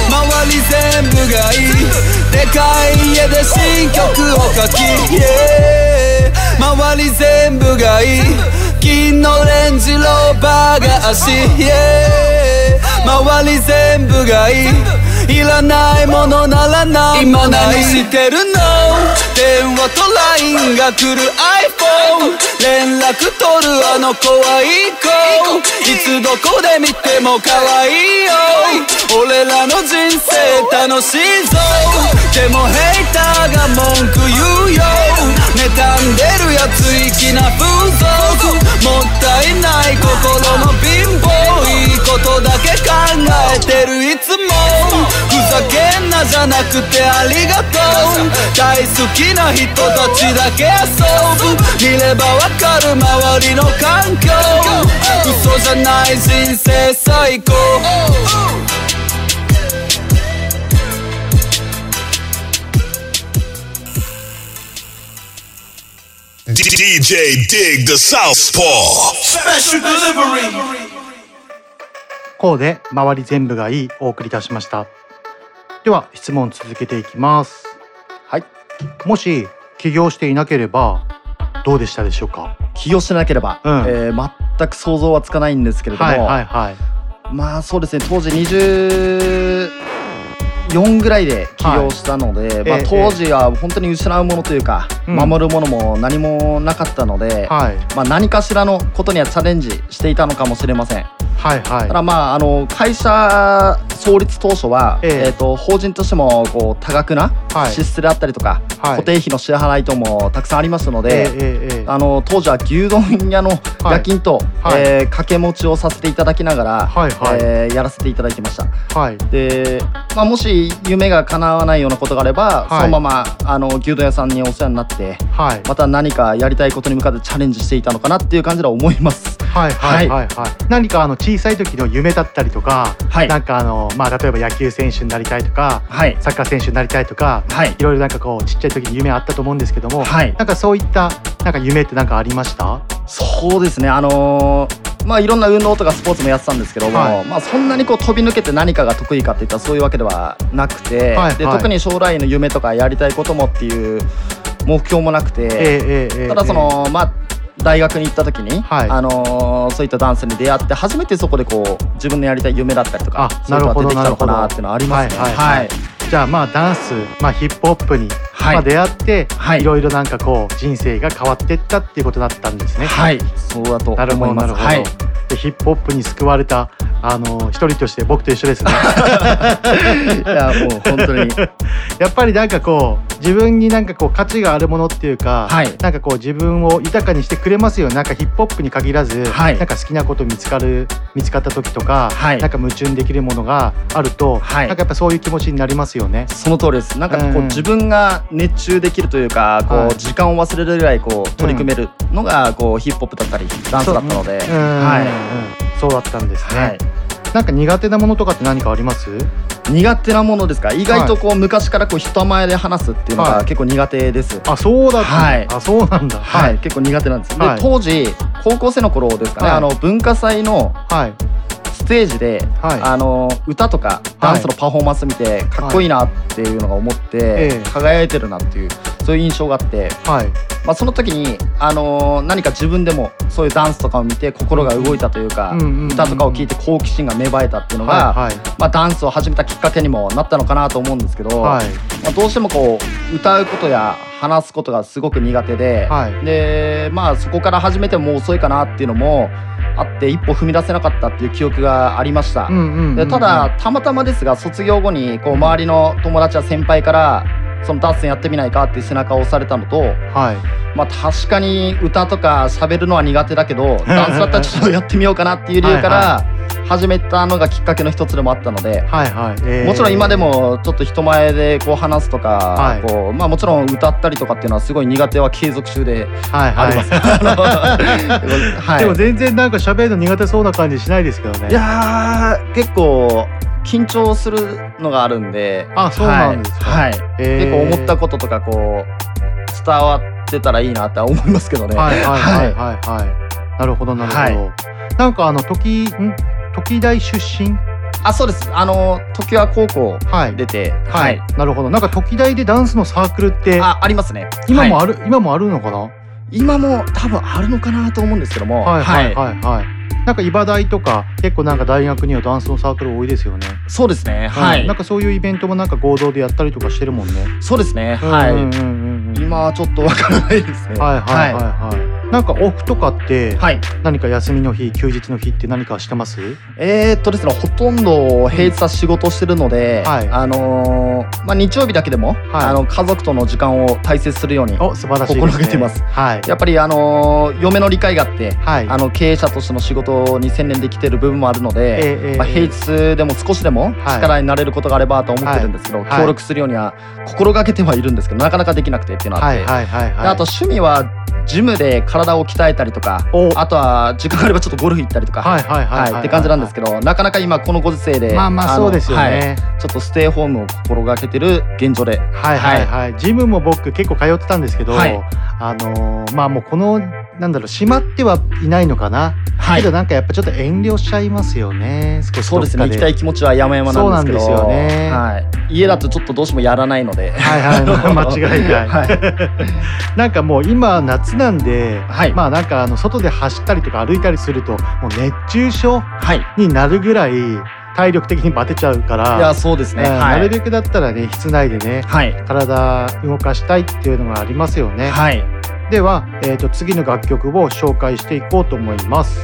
Speaker 3: 周り全部がいい。でかい家で新曲を書き、周り全部がいい。金のレンジローバーが足、yeah 周り全部がいい。いらないものならない。今何してるの？電話と LINE が来る iPhone 連絡取るあの子はいい子いつどこで見ても可愛いよ。俺らの人生楽しいぞ。でもヘイターが文句言うよ。妬んでるやつ粋な風俗。もったいない心の貧乏。いいことだけ考えてる。いつもふざけんなじゃなくてありがとう。大好きな人たちだけ遊ぶ。見ればわかる周りの環境。嘘じゃない人生最高。
Speaker 2: DJ Dig the Southpaw
Speaker 16: Special delivery.
Speaker 6: こうで周り全部がいいお送りいたしましたでは質問続けていきます。
Speaker 17: はい。
Speaker 6: もし起業していなければどうでしたでしょうか？
Speaker 17: 起業してなければ、
Speaker 6: うん。
Speaker 17: えー全く想像はつかないんですけれども、
Speaker 6: はいはいはい。
Speaker 17: まあそうですね。当時24ぐらいで起業したので、まあ
Speaker 6: ええ、
Speaker 17: 当時は本当に失うものというか、
Speaker 6: うん。
Speaker 17: 守るものも何もなかったので、
Speaker 6: はい。
Speaker 17: まあ、何かしらのことにはチャレンジしていたのかもしれません。
Speaker 6: はいはい。
Speaker 17: ただまああの会社創立当初は、
Speaker 6: ええ。
Speaker 17: えーと法人としてもこう多額な
Speaker 6: はい。
Speaker 17: 支出であったりとか、固定費の支払い等もたくさんありますので、
Speaker 6: ええええ
Speaker 17: あの当時は牛丼屋の夜勤と、
Speaker 6: はい。
Speaker 17: えー掛け持ちをさせていただきながら、
Speaker 6: はいはい。
Speaker 17: えーやらせていただいてました。
Speaker 6: はい。
Speaker 17: で、まあ、もし夢が叶わないようなことがあれば、
Speaker 6: はい。
Speaker 17: そのままあの牛丼屋さんにお世話になって、
Speaker 6: はい。
Speaker 17: また何かやりたいことに向かってチャレンジしていたのかなっていう感じでは思います。
Speaker 6: はいはい。はいはい、何かあの小さい時の夢だったりとか、なんかあのまあ例えば野球選手になりたいとか、サッカー選手になりたいとか、い、ろいろなんかこうちっちゃい時に夢あったと思うんですけども、なんかそういったなんか夢ってなんかありました？
Speaker 17: そうですね。あのーまあいろんな運動とかスポーツもやってたんですけども、
Speaker 6: はい。
Speaker 17: まあそんなにこう飛び抜けて何かが得意かっていったらそういうわけではなくて、で
Speaker 6: はいはい。
Speaker 17: 特に将来の夢とかやりたいこともっていう目標もなくて、
Speaker 6: えええええ
Speaker 17: ただその、まあ大学に行った時に、あのーそういったダンスに出会って初めてそこでこう自分のやりたい夢だったりとかそういうのが出てきたのかなっていうのはありますね。
Speaker 6: はいはいはい。じゃあまあダンス、まあ、ヒップホップに、まあ、出会って、い、ろいろなんかこう人生が変わっていったっていうことだったんですね。
Speaker 17: はい。そうだと
Speaker 6: なるほ
Speaker 17: 思います。
Speaker 6: どなるほど、
Speaker 17: はい。
Speaker 6: でヒップホップに救われたあの一人として僕と一緒ですね。[laughs]
Speaker 17: いやもう本当に。[laughs]
Speaker 6: やっぱりなんかこう自分になんかこう価値があるものっていうか、なんかこう自分を豊かにしてくれますよ。ねなんかヒップホップに限らず、なんか好きなこと見つかる見つかった時とか、なんか夢中にできるものがあると、なんかやっぱそういう気持ちになりますよね。
Speaker 17: その通りです。なんかこう、
Speaker 6: うん。
Speaker 17: 自分が熱中できるというかこう、
Speaker 6: はい。
Speaker 17: 時間を忘れるぐらいこう取り組めるのがこうヒップホップだったりダンスだったので、はい。
Speaker 6: うん。そうだったんですね。
Speaker 17: はい。
Speaker 6: なんか苦手なものとかって何かあります？
Speaker 17: 苦手なものですか？意外とこう、昔からこう人前で話すっていうの
Speaker 6: はい。
Speaker 17: が結構苦手です、
Speaker 6: あそうだった
Speaker 17: はい。
Speaker 6: あそうなんだ。
Speaker 17: はい、結構苦手なんです、
Speaker 6: はい。
Speaker 17: で当時高校生の頃ですかね、
Speaker 6: はい。
Speaker 17: あの文化祭のステージで、あの歌とかダンスのパフォーマンス見てかっこいいなっていうのが思って、
Speaker 6: ええ。
Speaker 17: 輝いてるなっていうそういう印象があって、まあ、その時に、あの何か自分でもそういうダンスとかを見て心が動いたというか、歌とかを聴いて好奇心が芽生えたっていうのが、
Speaker 6: はいはい。
Speaker 17: まあ、ダンスを始めたきっかけにもなったのかなと思うんですけど、
Speaker 6: はい。
Speaker 17: まあ、どうしてもこう歌うことや話すことがすごく苦手で、でまあそこから始めてももう遅いかなっていうのもあって一歩踏み出せなかったっていう記憶がありました。でただたまたまですが卒業後にこう周りの友達や先輩からそのダンスやってみないかって背中を押されたのと、まあ確かに歌とか喋るのは苦手だけど [laughs] ダンスだったらちょっとやってみようかなっていう理由から始めたのがきっかけの一つでもあったので、
Speaker 6: はいはい。えー。
Speaker 17: もちろん今でもちょっと人前でこう話すとか、こうまあもちろん歌ったりとかっていうのはすごい苦手は継続中で
Speaker 6: はいはい。
Speaker 17: あります。[laughs] はい。
Speaker 6: でも全然なんか喋るの苦手そうな感じしないですけどね。
Speaker 17: いやー結構緊張するのがあるんで
Speaker 6: あそうなんですか。
Speaker 17: はい、はい。結構思ったこととかこう伝わってたらいいなって思いますけどね。
Speaker 6: はいはいはいはいはい。なるほどなるほど。
Speaker 17: はい。
Speaker 6: なんかあの時ん？時大出身？
Speaker 17: あそうです。あの時は高校
Speaker 6: はい。
Speaker 17: 出て
Speaker 6: はい、なるほど。なんか時大でダンスのサークルって
Speaker 17: あありますね。はい。
Speaker 6: 今もある、今もあるのかな？
Speaker 17: 今も多分あるのかなと思うんですけども。
Speaker 6: はいはいはい。はい。なんか茨大とか結構なんか大学にはダンスのサークル多いですよね。
Speaker 17: そうですね。
Speaker 6: うん。
Speaker 17: はい。
Speaker 6: なんかそういうイベントもなんか合同でやったりとかしてるもんね。
Speaker 17: そうですね。はい、
Speaker 6: うんうんうんうん
Speaker 17: 今はちょっとわからないですね。
Speaker 6: はいはいはい。はい。なんかオフとかって
Speaker 17: はい。
Speaker 6: 何か休みの日休日の日って何かしてます？
Speaker 17: えー、っとですねほとんど平日は仕事をしてるので、
Speaker 6: はい。
Speaker 17: あのーまあ、日曜日だけでも、あの家族との時間を大切にするように
Speaker 6: お素晴らしい
Speaker 17: 心がけてます。
Speaker 6: はい。
Speaker 17: やっぱり、あのー嫁の理解があって、
Speaker 6: はい。
Speaker 17: あの経営者としての仕事に専念できてる部分もあるので、
Speaker 6: ええええ
Speaker 17: まあ、平日でも少しでも力になれることがあればと思ってるんですけど、
Speaker 6: はい。
Speaker 17: 協力するようには心がけてはいるんですけどなかなかできなくてっていうのがあって、
Speaker 6: はいはいはいはい。
Speaker 17: であと趣味はジムで体を鍛えたりとかあとは時間があればちょっとゴルフ行ったりとか
Speaker 6: はいはいはいはいはい。
Speaker 17: って感じなんですけどなかなか今このご時世で
Speaker 6: まあまあ
Speaker 17: の
Speaker 6: そうですよね。
Speaker 17: はい。ちょっとステイホームを心がけてる現状で。
Speaker 6: はいはいはい、ジムも僕結構通ってたんですけど、
Speaker 17: はい。
Speaker 6: あのーまあもうこのなんだろう閉まってはいないのかな、けどなんかやっぱちょっと遠慮しちゃいますよね。少し
Speaker 17: そうですね。行きたい気持ちは山々なんですけど。
Speaker 6: そうなんですよね。
Speaker 17: はい、家だとちょっとどうしてもやらないので。
Speaker 6: はいはい。ま [laughs] あ間違いない、
Speaker 17: はい。[laughs]
Speaker 6: なんかもう今夏なんで、まあなんかあの外で走ったりとか歩いたりするともう熱中症になるぐらい体力的にバテちゃうから、
Speaker 17: いやそうですね
Speaker 6: ん
Speaker 17: はい
Speaker 6: なるべくだったらね室内でね、体動かしたいっていうのがありますよね。では、えー、と次の楽曲を紹介していこうと思います。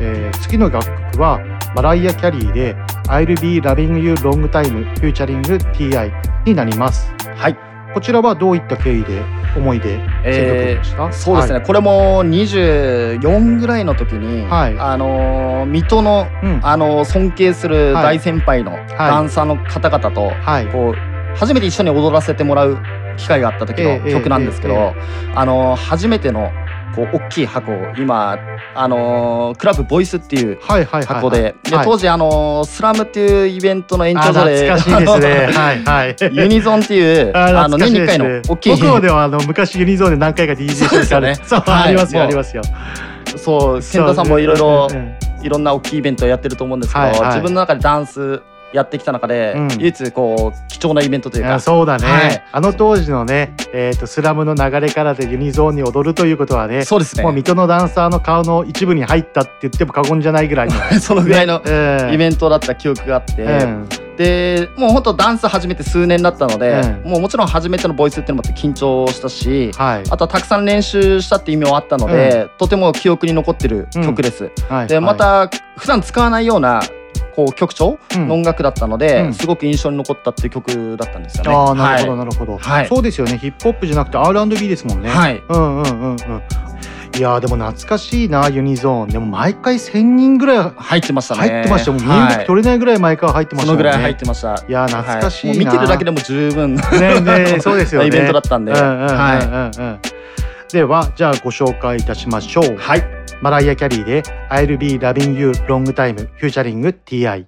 Speaker 6: えー次の楽曲はマライア・キャリーで「I'll be loving you long time フューチャリング TI」になります。
Speaker 17: はい。
Speaker 6: こちらはどういった経緯で思いで選曲しました、
Speaker 17: そうですね、
Speaker 6: はい。
Speaker 17: これも24ぐらいの時に、あのー水戸の、あのー尊敬する大先輩のダンサーの方々と、こう初めて一緒に踊らせてもらう機会があった時の
Speaker 6: ええ
Speaker 17: 曲なんですけど、
Speaker 6: ええ
Speaker 17: あのー初めてのこう大きい箱を今あのークラブボイスっていう箱でで
Speaker 6: はい。
Speaker 17: 当時あのースラムっていうイベントの延長上で
Speaker 6: あ懐かしいですね。
Speaker 17: あ [laughs] の
Speaker 6: はいはい。
Speaker 17: ユニゾンっていうあの年に1回の大きい
Speaker 6: 僕もではあの昔ユニゾンで何回か DJ
Speaker 17: そうですよね。
Speaker 6: そう
Speaker 17: はい。
Speaker 6: ありますよありますよ。
Speaker 17: そう健太さんもいろいろいろんな大きいイベントをやってると思うんですけど、自分の中でダンスやってきた中で、
Speaker 6: うん。
Speaker 17: 唯一こう貴重なイベントというか
Speaker 6: そうだね、
Speaker 17: はい。
Speaker 6: あの当時のね、えー、とスラムの流れからでユニゾーンに踊るということはね
Speaker 17: そうですね。
Speaker 6: もう水戸のダンサーの顔の一部に入ったって言っても過言じゃないぐらいの [laughs]
Speaker 17: そのぐらいの
Speaker 6: ね
Speaker 17: イベントだった記憶があって、
Speaker 6: うん
Speaker 17: でもう本当ダンス始めて数年だったので、
Speaker 6: う
Speaker 17: もうもちろん初めてのボイスっていうのもあって緊張したし、
Speaker 6: はい。
Speaker 17: あとはたくさん練習したって意味もあったので、とても記憶に残ってる曲です。で
Speaker 6: はいはい
Speaker 17: また普段使わないようなこう曲調？
Speaker 6: うん。
Speaker 17: の音楽だったので、
Speaker 6: うん。
Speaker 17: すごく印象に残ったっていう曲だったんですよね。
Speaker 6: ああなるほど、
Speaker 17: はい
Speaker 6: なるほど、
Speaker 17: はい。
Speaker 6: そうですよね。ヒップホップじゃなくて R&B ですもんね。
Speaker 17: はい。
Speaker 6: うんうんうんうん。いやーでも懐かしいなユニゾーン。でも毎回1000人ぐらい
Speaker 17: 入ってましたね。
Speaker 6: 入ってましたもう身
Speaker 17: はい。
Speaker 6: 動き取れないぐらい毎回入ってましたもんね。
Speaker 17: そのぐらい入ってました。
Speaker 6: いやー懐かしいな、
Speaker 17: はもう見てるだけでも十分。
Speaker 6: ねねそうですよね。[laughs]
Speaker 17: イベントだったんで、
Speaker 6: うんうんうんではじゃあご紹介いたしましょう。
Speaker 17: はい
Speaker 6: マライア・キャリーで「I'll be loving you long time フューチャリング TI」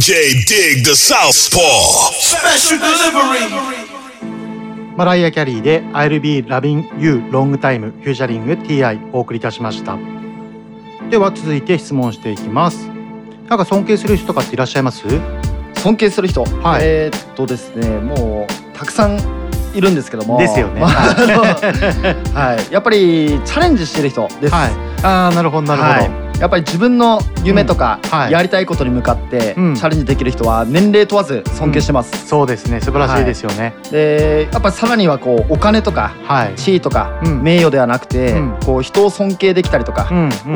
Speaker 2: DJ Dig the Southpaw
Speaker 16: Special delivery.
Speaker 6: マライア・キャリーで I'll be loving you long time フューチャリング TI お送りいたしました。では続いて質問していきます。なんか尊敬する人とかっていらっしゃいます？
Speaker 17: 尊敬する人、
Speaker 6: はい。
Speaker 17: えーっとですねもうたくさんいるんですけども。
Speaker 6: ですよね。[laughs]
Speaker 17: はい、やっぱりチャレンジしてる人です、
Speaker 6: はい。ああなるほどなるほど、
Speaker 17: はいやっぱり自分の夢とか
Speaker 6: うん。はい。
Speaker 17: やりたいことに向かってチ
Speaker 6: うん。
Speaker 17: ャレンジできる人は年齢問わず尊敬してます、
Speaker 6: そうですね。素晴らしいですよね、
Speaker 17: でやっぱりさらにはこうお金とか
Speaker 6: はい。
Speaker 17: 地位とか
Speaker 6: うん。
Speaker 17: 名誉ではなくて、
Speaker 6: うん。
Speaker 17: こう人を尊敬できたりとか、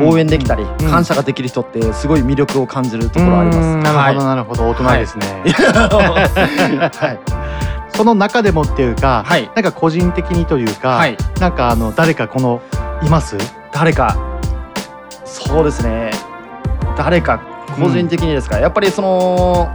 Speaker 17: 応援できたり、
Speaker 6: うん。
Speaker 17: 感謝ができる人ってすごい魅力を感じるところあります。
Speaker 6: なるほど
Speaker 17: は
Speaker 6: なるほど。大人ですね、
Speaker 17: い。[laughs] はい。
Speaker 6: その中でもっていうか、
Speaker 17: はい。
Speaker 6: なんか個人的にというか、
Speaker 17: はい。
Speaker 6: なんかあの誰かこのいます？
Speaker 17: 誰かそうですね。誰か個人的にですか、やっぱりその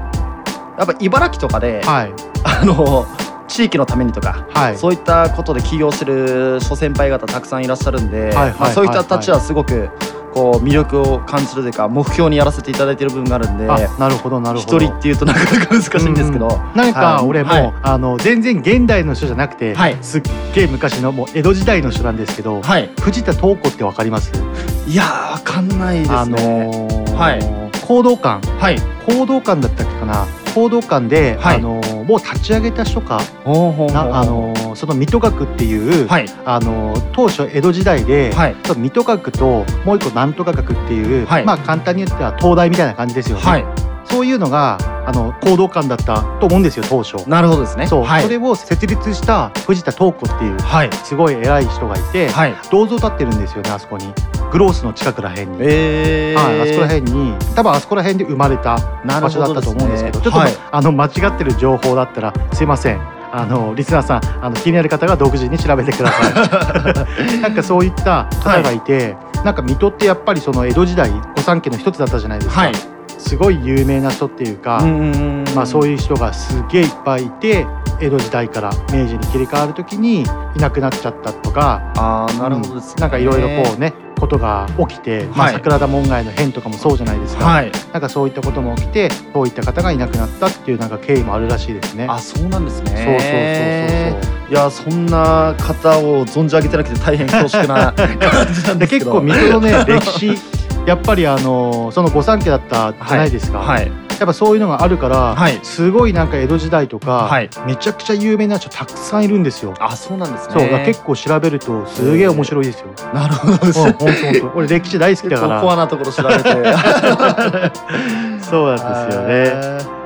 Speaker 17: やっぱ茨城とかで、
Speaker 6: はい。
Speaker 17: あの地域のためにとか、
Speaker 6: はい。
Speaker 17: そういったことで起業してる諸先輩方たくさんいらっしゃるんで、
Speaker 6: はいはい
Speaker 17: まあ、そういった人たちはすごくこう魅力を感じるというか目標にやらせていただいている部分があるんで
Speaker 6: あなるほどなるほど。
Speaker 17: 一人っていうとなかなか難しいんですけど、
Speaker 6: なんか
Speaker 17: はい。
Speaker 6: 俺も、
Speaker 17: はい。
Speaker 6: あの全然現代の人じゃなくて、
Speaker 17: はい。
Speaker 6: すっげえ昔のもう江戸時代の人なんですけど、
Speaker 17: はい。
Speaker 6: 藤田東子ってわかります？
Speaker 17: いやーわかんないですね。
Speaker 6: あのー
Speaker 17: はい。
Speaker 6: 行動館。
Speaker 17: はい。
Speaker 6: 行動館だったっけかな？行動館で、
Speaker 17: はい。
Speaker 6: あのーもう立ち上げた人かあのーその水戸学っていう、
Speaker 17: はい。
Speaker 6: あのー当初江戸時代で、
Speaker 17: はい。
Speaker 6: 水戸学ともう一個なんとか学っていう、
Speaker 17: はい。
Speaker 6: まあ簡単に言っては東大みたいな感じですよね、
Speaker 17: はい
Speaker 6: そういうのがあの行動館だったと思うんですよ当初。
Speaker 17: なるほどですね。
Speaker 6: そう、
Speaker 17: はい。
Speaker 6: それを設立した藤田東子っていう
Speaker 17: はい。
Speaker 6: すごい偉い人がいて、
Speaker 17: はい。
Speaker 6: 銅像立ってるんですよねあそこに。グロースの近くらへんに、
Speaker 17: えー、
Speaker 6: はい、あそこら辺に多分あそこら辺で生まれた場所だったと思うんですけど
Speaker 17: ね
Speaker 6: ちょっと、
Speaker 17: はい。
Speaker 6: あの間違ってる情報だったらすいません。あのリスナーさんあの気になる方が独自に調べてください。[laughs] なんかそういった方がいて、なんか水戸ってやっぱりその江戸時代御三家の一つだったじゃないですか、
Speaker 17: はい
Speaker 6: すごい有名な人っていうか、まあ、そういう人がすげえいっぱいいて江戸時代から明治に切り替わる時にいなくなっちゃったとか
Speaker 17: ああなるほどですね。
Speaker 6: うんなんかいろいろこうねことが起きて、まあ、
Speaker 17: はい
Speaker 6: 桜田門外の変とかもそうじゃないですか、
Speaker 17: はい。
Speaker 6: なんかそういったことも起きてそういった方がいなくなったっていうなんか経緯もあるらしいですね。
Speaker 17: あそうなんですね。
Speaker 6: そうそうそうそうそう
Speaker 17: いやそんな方を存じ上げてなくて大変恐縮な感じなん
Speaker 6: で
Speaker 17: ですけど。[laughs]
Speaker 6: 結構水戸のね [laughs] 歴史やっぱりあのその御三家だったじゃないですか、
Speaker 17: はい。
Speaker 6: やっぱそういうのがあるから、
Speaker 17: はい
Speaker 6: すごいなんか江戸時代とか、
Speaker 17: はい
Speaker 6: めちゃくちゃ有名な人たくさんいるんですよ。
Speaker 17: あそうなんですね。
Speaker 6: 結構調べるとすげえ面白いですよ。
Speaker 17: なるほどですね。
Speaker 6: 俺歴史大好きだから。
Speaker 17: コアなところ調べて。[laughs]
Speaker 6: そうなんですよね。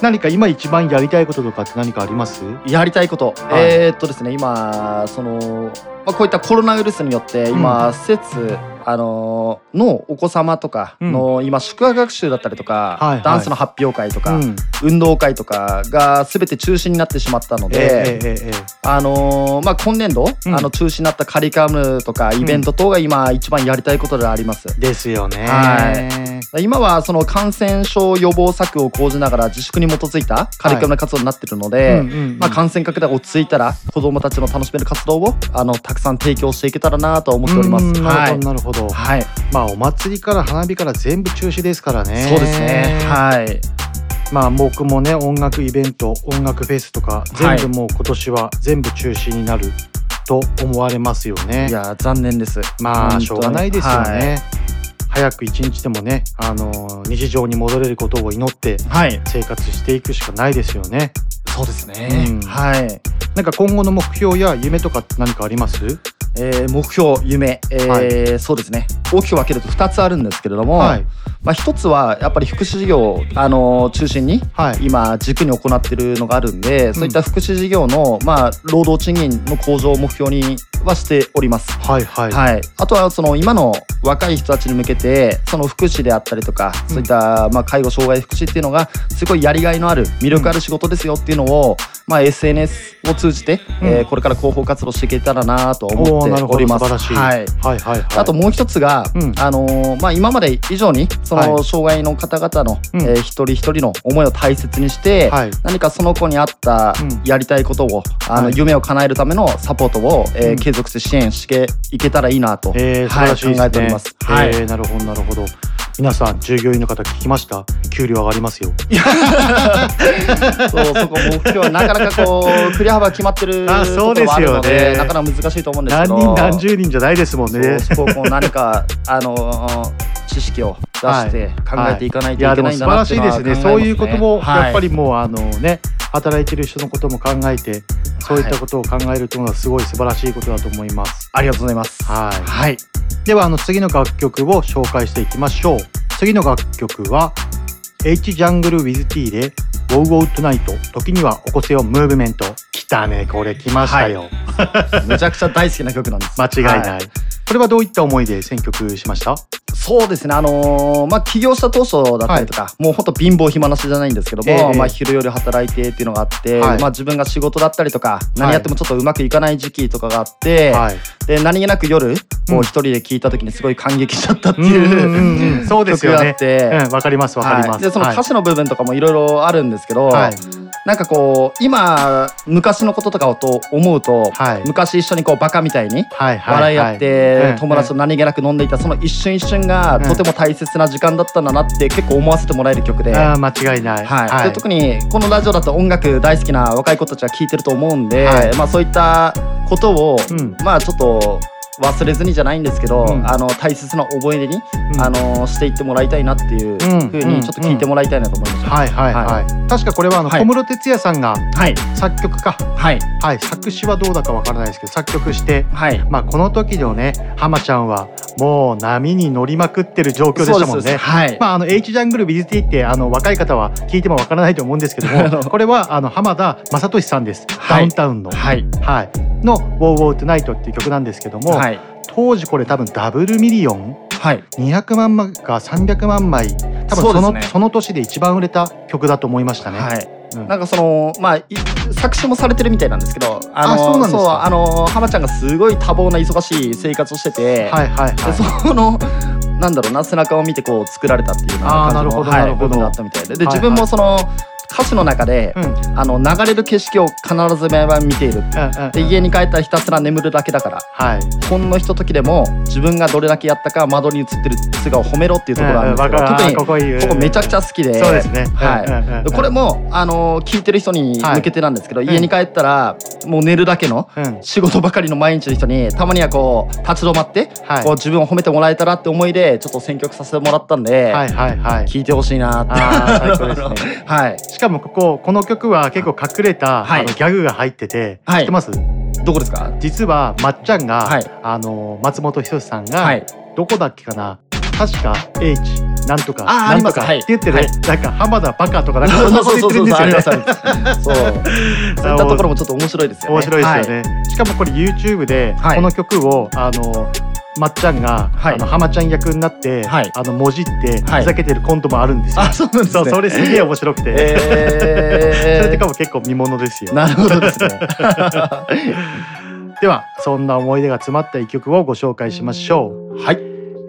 Speaker 6: 何か今一番やりたいこととかって何かあります？
Speaker 17: やりたいこと、
Speaker 6: はい
Speaker 17: えーっとですね今その、まあ、こういったコロナウイルスによって今、施設あのーのお子様とかの、今宿泊学習だったりとか、ダンスの発表会とか、
Speaker 6: うん。
Speaker 17: 運動会とかが全て中止になってしまったので、あのーまあ、今年度、
Speaker 6: うん。
Speaker 17: あの中止になったカリカムとかイベント等が今一番やりたいことであります。
Speaker 6: ですよね。
Speaker 17: はい。今はその感染症予防策を講じながら自粛に基づいたカリキュラム活動になってるので、まあ、感染拡大が落ち着いたら子どもたちの楽しめる活動をあのたくさん提供していけたらなと思っております。はい。
Speaker 6: るほどなるほど。
Speaker 17: はい、
Speaker 6: まあお祭りから花火から全部中止ですからね。
Speaker 17: そうですね。はい。
Speaker 6: まあ僕もね音楽イベント音楽フェスとか
Speaker 17: はい
Speaker 6: 全部もう今年は全部中止になると思われますよね。
Speaker 17: いや残念です。
Speaker 6: まあしょうがないですよね。
Speaker 17: はい
Speaker 6: 早く一日でもね、あのー日常に戻れることを祈って
Speaker 17: はい
Speaker 6: 生活していくしかないですよね。
Speaker 17: そうですね。
Speaker 6: うん
Speaker 17: はい。
Speaker 6: なんか今後の目標や夢とかって何かあります？
Speaker 17: えー目標夢、えーそうですね。大きく分けると2つあるんですけれども、
Speaker 6: はい。
Speaker 17: まあ、1つはやっぱり福祉事業を、あのー中心に今軸に行っているのがあるんで、そういった福祉事業の、まあ、労働賃金の向上を目標にはしております。
Speaker 6: はいはい。
Speaker 17: はい、あとはその今の若い人たちに向けてその福祉であったりとか、そういったまあ介護障害福祉っていうのがすごいやりがいのある魅力ある仕事ですよっていうのを、まあ、SNS を通じて、
Speaker 6: うん。
Speaker 17: えーこれから広報活動していけたらなと
Speaker 6: お
Speaker 17: 思っております。はい。
Speaker 6: はいはいはい。
Speaker 17: あともう一つが、あのーまあ、今まで以上にそ
Speaker 6: はい。
Speaker 17: の障害の方々の、
Speaker 6: うん。
Speaker 17: えー一人一人の思いを大切にして、
Speaker 6: はい。
Speaker 17: 何かその子に合ったやりたいことを、あの
Speaker 6: はい。
Speaker 17: 夢を叶えるためのサポートを、えー
Speaker 6: うん。
Speaker 17: 継続して支援していけたらいいなと、
Speaker 6: えー、素晴らしいね。
Speaker 17: はい、考えております。はい。
Speaker 6: えーなるほどなるほど。皆さん従業員の方聞きました？給料上がりますよ。[laughs]
Speaker 17: そうそこ目標なかなかこう [laughs] 振り幅決まってる
Speaker 6: あそうですよね。
Speaker 17: なかなか難しいと思うんですけ
Speaker 6: 何
Speaker 17: ど
Speaker 6: 人何十人じゃないですもんね。
Speaker 17: そこをこう何か [laughs] あの知識を出して考えていかないといけないんだなっていうのは
Speaker 6: やでも素晴らしいですね。そういうことも
Speaker 17: はい
Speaker 6: やっぱりもうあのね働いてる人のことも考えてそういったことを考えるというのはすごい素晴らしいことだと思います。
Speaker 17: ありがとうございます。
Speaker 6: はい、
Speaker 17: はい、
Speaker 6: ではあの次の楽曲を紹介していきましょう。次の楽曲は H ジャングル with T で Wow Wow Tonight 時には起こせよムーブメント来たねこれ来ましたよ、[laughs]
Speaker 17: めちゃくちゃ大好きな曲なんです。
Speaker 6: 間違いない、
Speaker 17: はい
Speaker 6: これはどういった思いで選曲しました？
Speaker 17: そうですね、あのーまあ、起業した当初だったりとか、もうほんと貧乏暇なしじゃないんですけども、
Speaker 6: ええ
Speaker 17: まあ、昼夜働いてっていうのがあって、
Speaker 6: はい。
Speaker 17: まあ、自分が仕事だったりとか、何やってもちょっとうまくいかない時期とかがあって、で何気なく夜、こう一人で聞いた時にすごい感激しちゃったっていう, [laughs]
Speaker 6: そうですよね。
Speaker 17: 曲があって、
Speaker 6: うんわかりますわかります。
Speaker 17: はい。でその
Speaker 6: はい。
Speaker 17: 歌詞の部分とかもいろいろあるんですけど、
Speaker 6: はい。
Speaker 17: なんかこう今昔のこととかをと思うと、昔一緒にこうバカみたいに笑い合って、
Speaker 6: うん
Speaker 17: 友達と何気なく飲んでいたその一瞬一瞬が
Speaker 6: うん。
Speaker 17: とても大切な時間だったんだなって結構思わせてもらえる曲で。
Speaker 6: 間違いない、
Speaker 17: はい。
Speaker 6: はい。
Speaker 17: で特にこのラジオだと音楽大好きな若い子たちは聴いてると思うんで、
Speaker 6: はい。
Speaker 17: まあ、そういったことを、まあちょっと忘れずにじゃないんですけど、あの大切な思い出に、あのしていってもらいたいなっていうふうにちょっと聞いてもらいたいなと思いました。
Speaker 6: はいはいはい、確かこれはあの
Speaker 17: はい。
Speaker 6: 小室哲哉さんが作曲か、
Speaker 17: はい。
Speaker 6: 作詞はどうだかわからないですけど作曲して、
Speaker 17: はい。
Speaker 6: まあ、この時のね浜ちゃんはもう波に乗りまくってる状況でしたもんね。
Speaker 17: はい。
Speaker 6: まあ、あの H ジャングル BZT ってあの若い方は聞いてもわからないと思うんですけども [laughs] これはあの浜田雅俊さんです、ダウンタウンの。
Speaker 17: はい。
Speaker 6: はい、の「Wow Wow Tonight」っていう曲なんですけども、
Speaker 17: はい。
Speaker 6: 当時これ多分ダブルミリオン、
Speaker 17: はい、
Speaker 6: 200万枚か300万枚多分その
Speaker 17: ね。
Speaker 6: その年で一番売れた曲だと思いましたね。
Speaker 17: はい。なんかそのまあい作詞もされてるみたいなんですけどあの
Speaker 6: あそうなんですか。
Speaker 17: あの浜ちゃんがすごい多忙な忙しい生活をしてて、
Speaker 6: はいはいはい。
Speaker 17: でそのなんだろうな背中を見てこう作られたっていうような
Speaker 6: あーなるほど
Speaker 17: 感じのはい
Speaker 6: なるほど。
Speaker 17: 部分があったみたいで。で
Speaker 6: はいはい。
Speaker 17: 自分もその歌詞の中で、あの流れる景色を必ず目は見ている、で家に帰ったらひたすら眠るだけだから、ほんのひとときでも自分がどれだけやったか窓に映ってる素顔を褒めろっていうところがあるんですけど、
Speaker 6: うんうん
Speaker 17: 特に
Speaker 6: ここいい
Speaker 17: ここめちゃくちゃ好きで
Speaker 6: そうですね。
Speaker 17: はい。これもあの聞いてる人に向けてなんですけど、家に帰ったらもう寝るだけの仕事ばかりの毎日の人にたまにはこう立ち止まって、こう自分を褒めてもらえたらって思いでちょっと選曲させてもらったんで、
Speaker 6: はいはいはい。
Speaker 17: 聞いてほしいなって。[laughs] はい。
Speaker 6: しかもこここの曲は結構隠れた、
Speaker 17: はい。
Speaker 6: あのギャグが入ってて、
Speaker 17: はい。
Speaker 6: 知ってます？
Speaker 17: どこですか？
Speaker 6: 実はまっちゃんが、あの松本人志さんが、
Speaker 17: はい。
Speaker 6: どこだっけかな？確か H なんとかなんとかって言ってね、
Speaker 17: はい。
Speaker 6: なんか浜田バカとかなんか [laughs] そんなこと言ってるんですよね。
Speaker 17: そう。[laughs] そういったところもちょっと面白いですよね。
Speaker 6: 面白いですよね、しかもこれ YouTube で
Speaker 17: はい。
Speaker 6: この曲をあのまっちゃんが、あの浜ちゃん役になって、あのもじってふざけてるコントもあるんですよ。
Speaker 17: あそうなんですね
Speaker 6: そうそれすげえ面白くて、
Speaker 17: えー [laughs]
Speaker 6: それとかも結構見ものですよ。
Speaker 17: なるほどですね。[laughs]
Speaker 6: ではそんな思い出が詰まった一曲をご紹介しましょう。
Speaker 17: はい。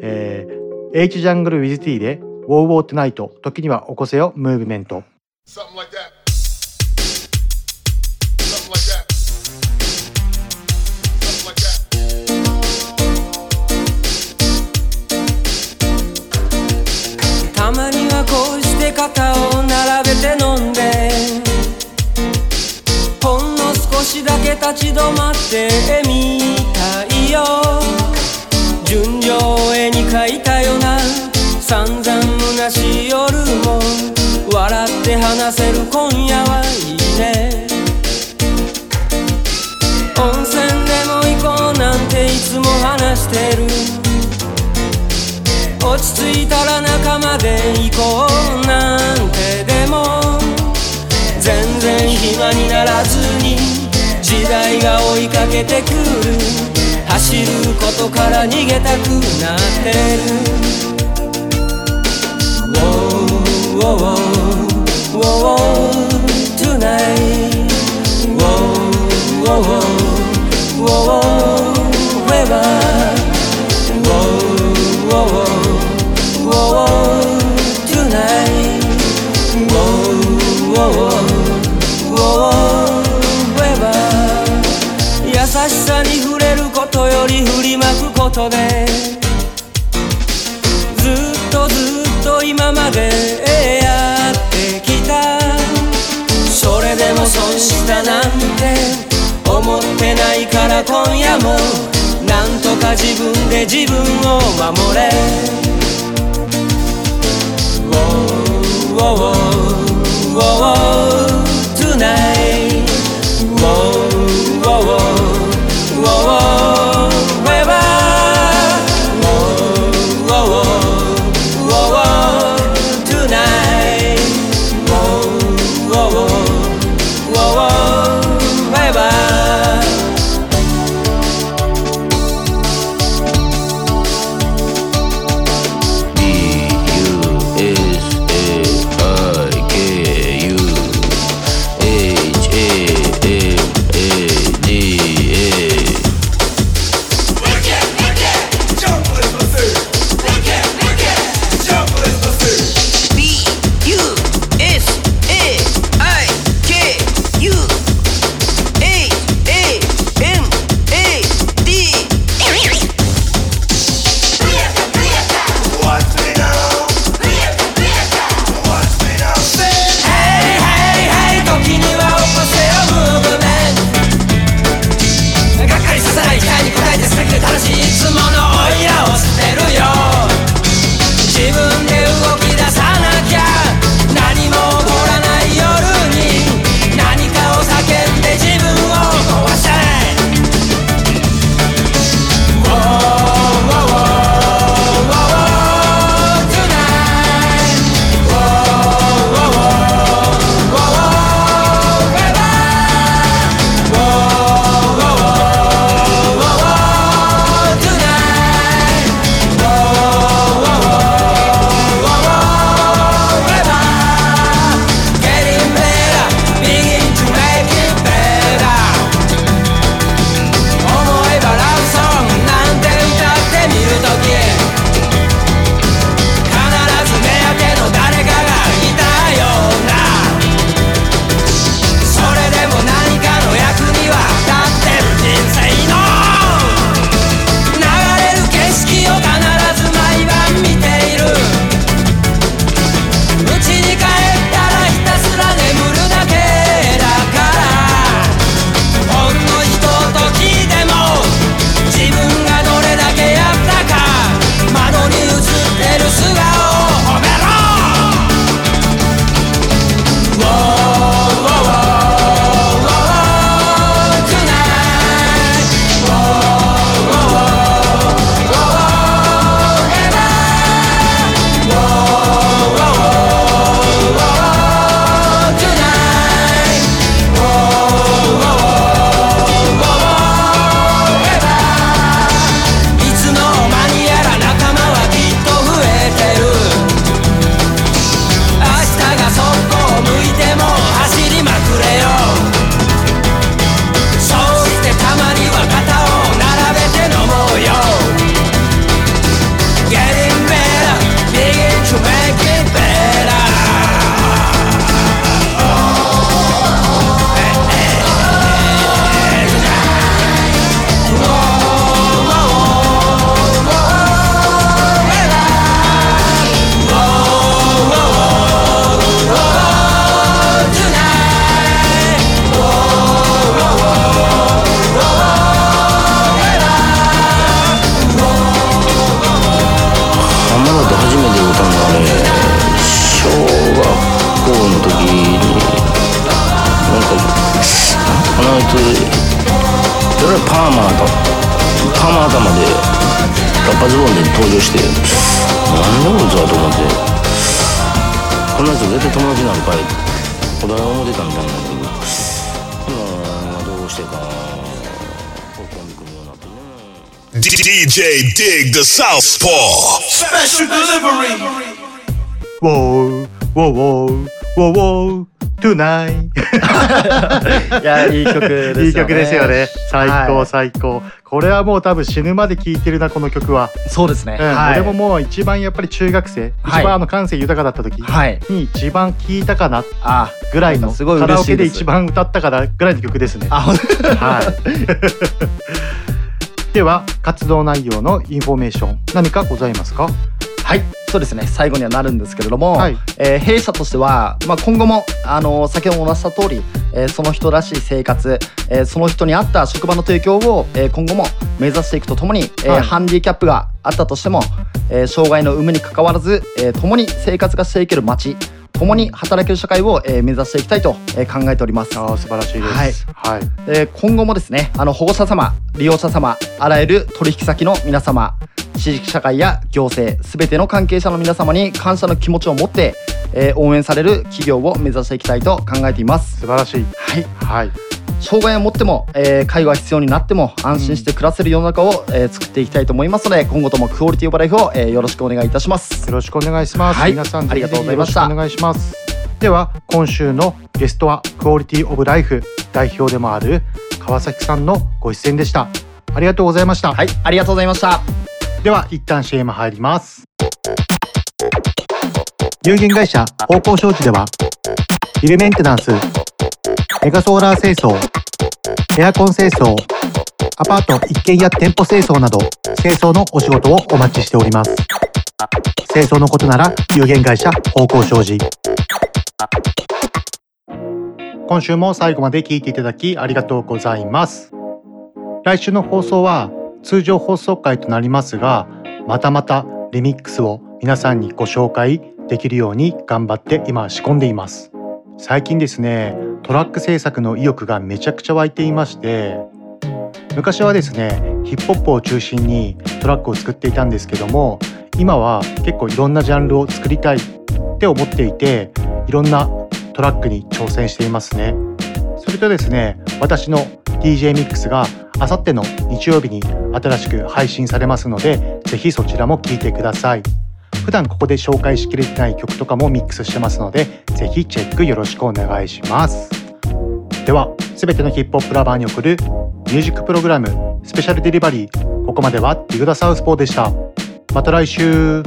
Speaker 6: えー、H ジャングル with T で Wow Wow Tonight 時には起こせよムーブメント。
Speaker 2: Something like that.
Speaker 18: 立ち止まってみたいよ。純情絵に描いたよな。散々虚しい夜も。笑って話せる今夜はいいね。温泉でも行こうなんていつも話してる。落ち着いたら仲間で行こうなんてでも。全然暇にならずに時代が追いかけてくる走ることから逃げたくなってる Wow, wow, wow, wow, tonight Wow, wow, wow, wow, wherever Wow, wow, wow, wow, ことでずっとずっと今までやってきたそれでも損したなんて思ってないから今夜もなんとか自分で自分を守れ Whoa, whoa, whoa, whoa, tonight
Speaker 1: DJ Dig the Southpaw.
Speaker 2: Special delivery.
Speaker 6: Whoa, whoa, whoa, whoa, whoa. Tonight. [laughs]
Speaker 17: いやいい曲ですよね。
Speaker 6: いい曲ですよね。最高、
Speaker 17: はい、
Speaker 6: 最高。これはもう多分死ぬまで聴いてるなこの曲は。
Speaker 17: そうですね、
Speaker 6: うん
Speaker 17: はい、
Speaker 6: 俺ももう一番やっぱり中学生、
Speaker 17: はい、
Speaker 6: 一番あの感性豊かだった時に一番聴いたかなぐらいの、
Speaker 17: はい、
Speaker 6: カラオケで一番歌ったかなぐらいの曲ですね。
Speaker 17: あ、
Speaker 6: はい。[laughs] では活動内容のインフォメーション何かございますか？
Speaker 17: はい。そうですね最後にはなるんですけれども、えー弊社としては、まあ、今後もあの先ほどお話した通り、えーその人らしい生活、えーその人に合った職場の提供を、えー今後も目指していくとともに、えー
Speaker 6: はい
Speaker 17: ハンディキャップがあったとしても、えー障害の有無にかかわらず、えー共に生活がしていける街共に働ける社会を、えー目指していきたいと、えー考えております。
Speaker 6: あ素晴らしいです。
Speaker 17: はい
Speaker 6: はい。
Speaker 17: えー今後もですねあの保護者様利用者様あらゆる取引先の皆様地域社会や行政すべての関係者の皆様に感謝の気持ちを持って、えー応援される企業を目指していきたいと考えています
Speaker 6: 素晴らしい
Speaker 17: はい、
Speaker 6: はい、
Speaker 17: 障害を持っても、えー介護が必要になっても安心して暮らせる世の中を、えー作っていきたいと思いますので今後ともクオリティオブライフを、えーよろしくお願いいたします
Speaker 6: よろしくお願いします。
Speaker 17: はい
Speaker 6: 皆さん
Speaker 17: ありがとうございました
Speaker 6: お願いします。では今週のゲストはクオリティオブライフ代表でもある川崎さんのご出演でした。ありがとうございました。
Speaker 17: はい、ありがとうございました。
Speaker 6: では一旦 CM 入ります。有限会社方向商事ではビルメンテナンス、メガソーラー清掃、エアコン清掃、アパート一軒家店舗清掃など清掃のお仕事をお待ちしております。清掃のことなら有限会社方向商事。今週も最後まで聞いていただきありがとうございます。来週の放送は通常放送回となりますが、またまたリミックスを皆さんにご紹介できるように頑張って今仕込んでいます。最近ですね、トラック制作の意欲がめちゃくちゃ湧いていまして、昔はですね、ヒップホップを中心にトラックを作っていたんですけども、今は結構いろんなジャンルを作りたいって思っていて、いろんなトラックに挑戦していますね。それとですね、私の DJ ミックスがあさっての日曜日に新しく配信されますので、ぜひそちらも聴いてください。普段ここで紹介しきれてない曲とかもミックスしてますので、ぜひチェックよろしくお願いします。では、すべてのヒップホップラバーに送るミュージックプログラムスペシャルデリバリー。ここまではディグダサウスポーでした。また来週。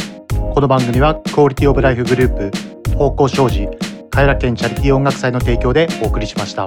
Speaker 6: この番組はクオリティオブライフグループ、方向障子、カエラ県チャリティー音楽祭の提供でお送りしました。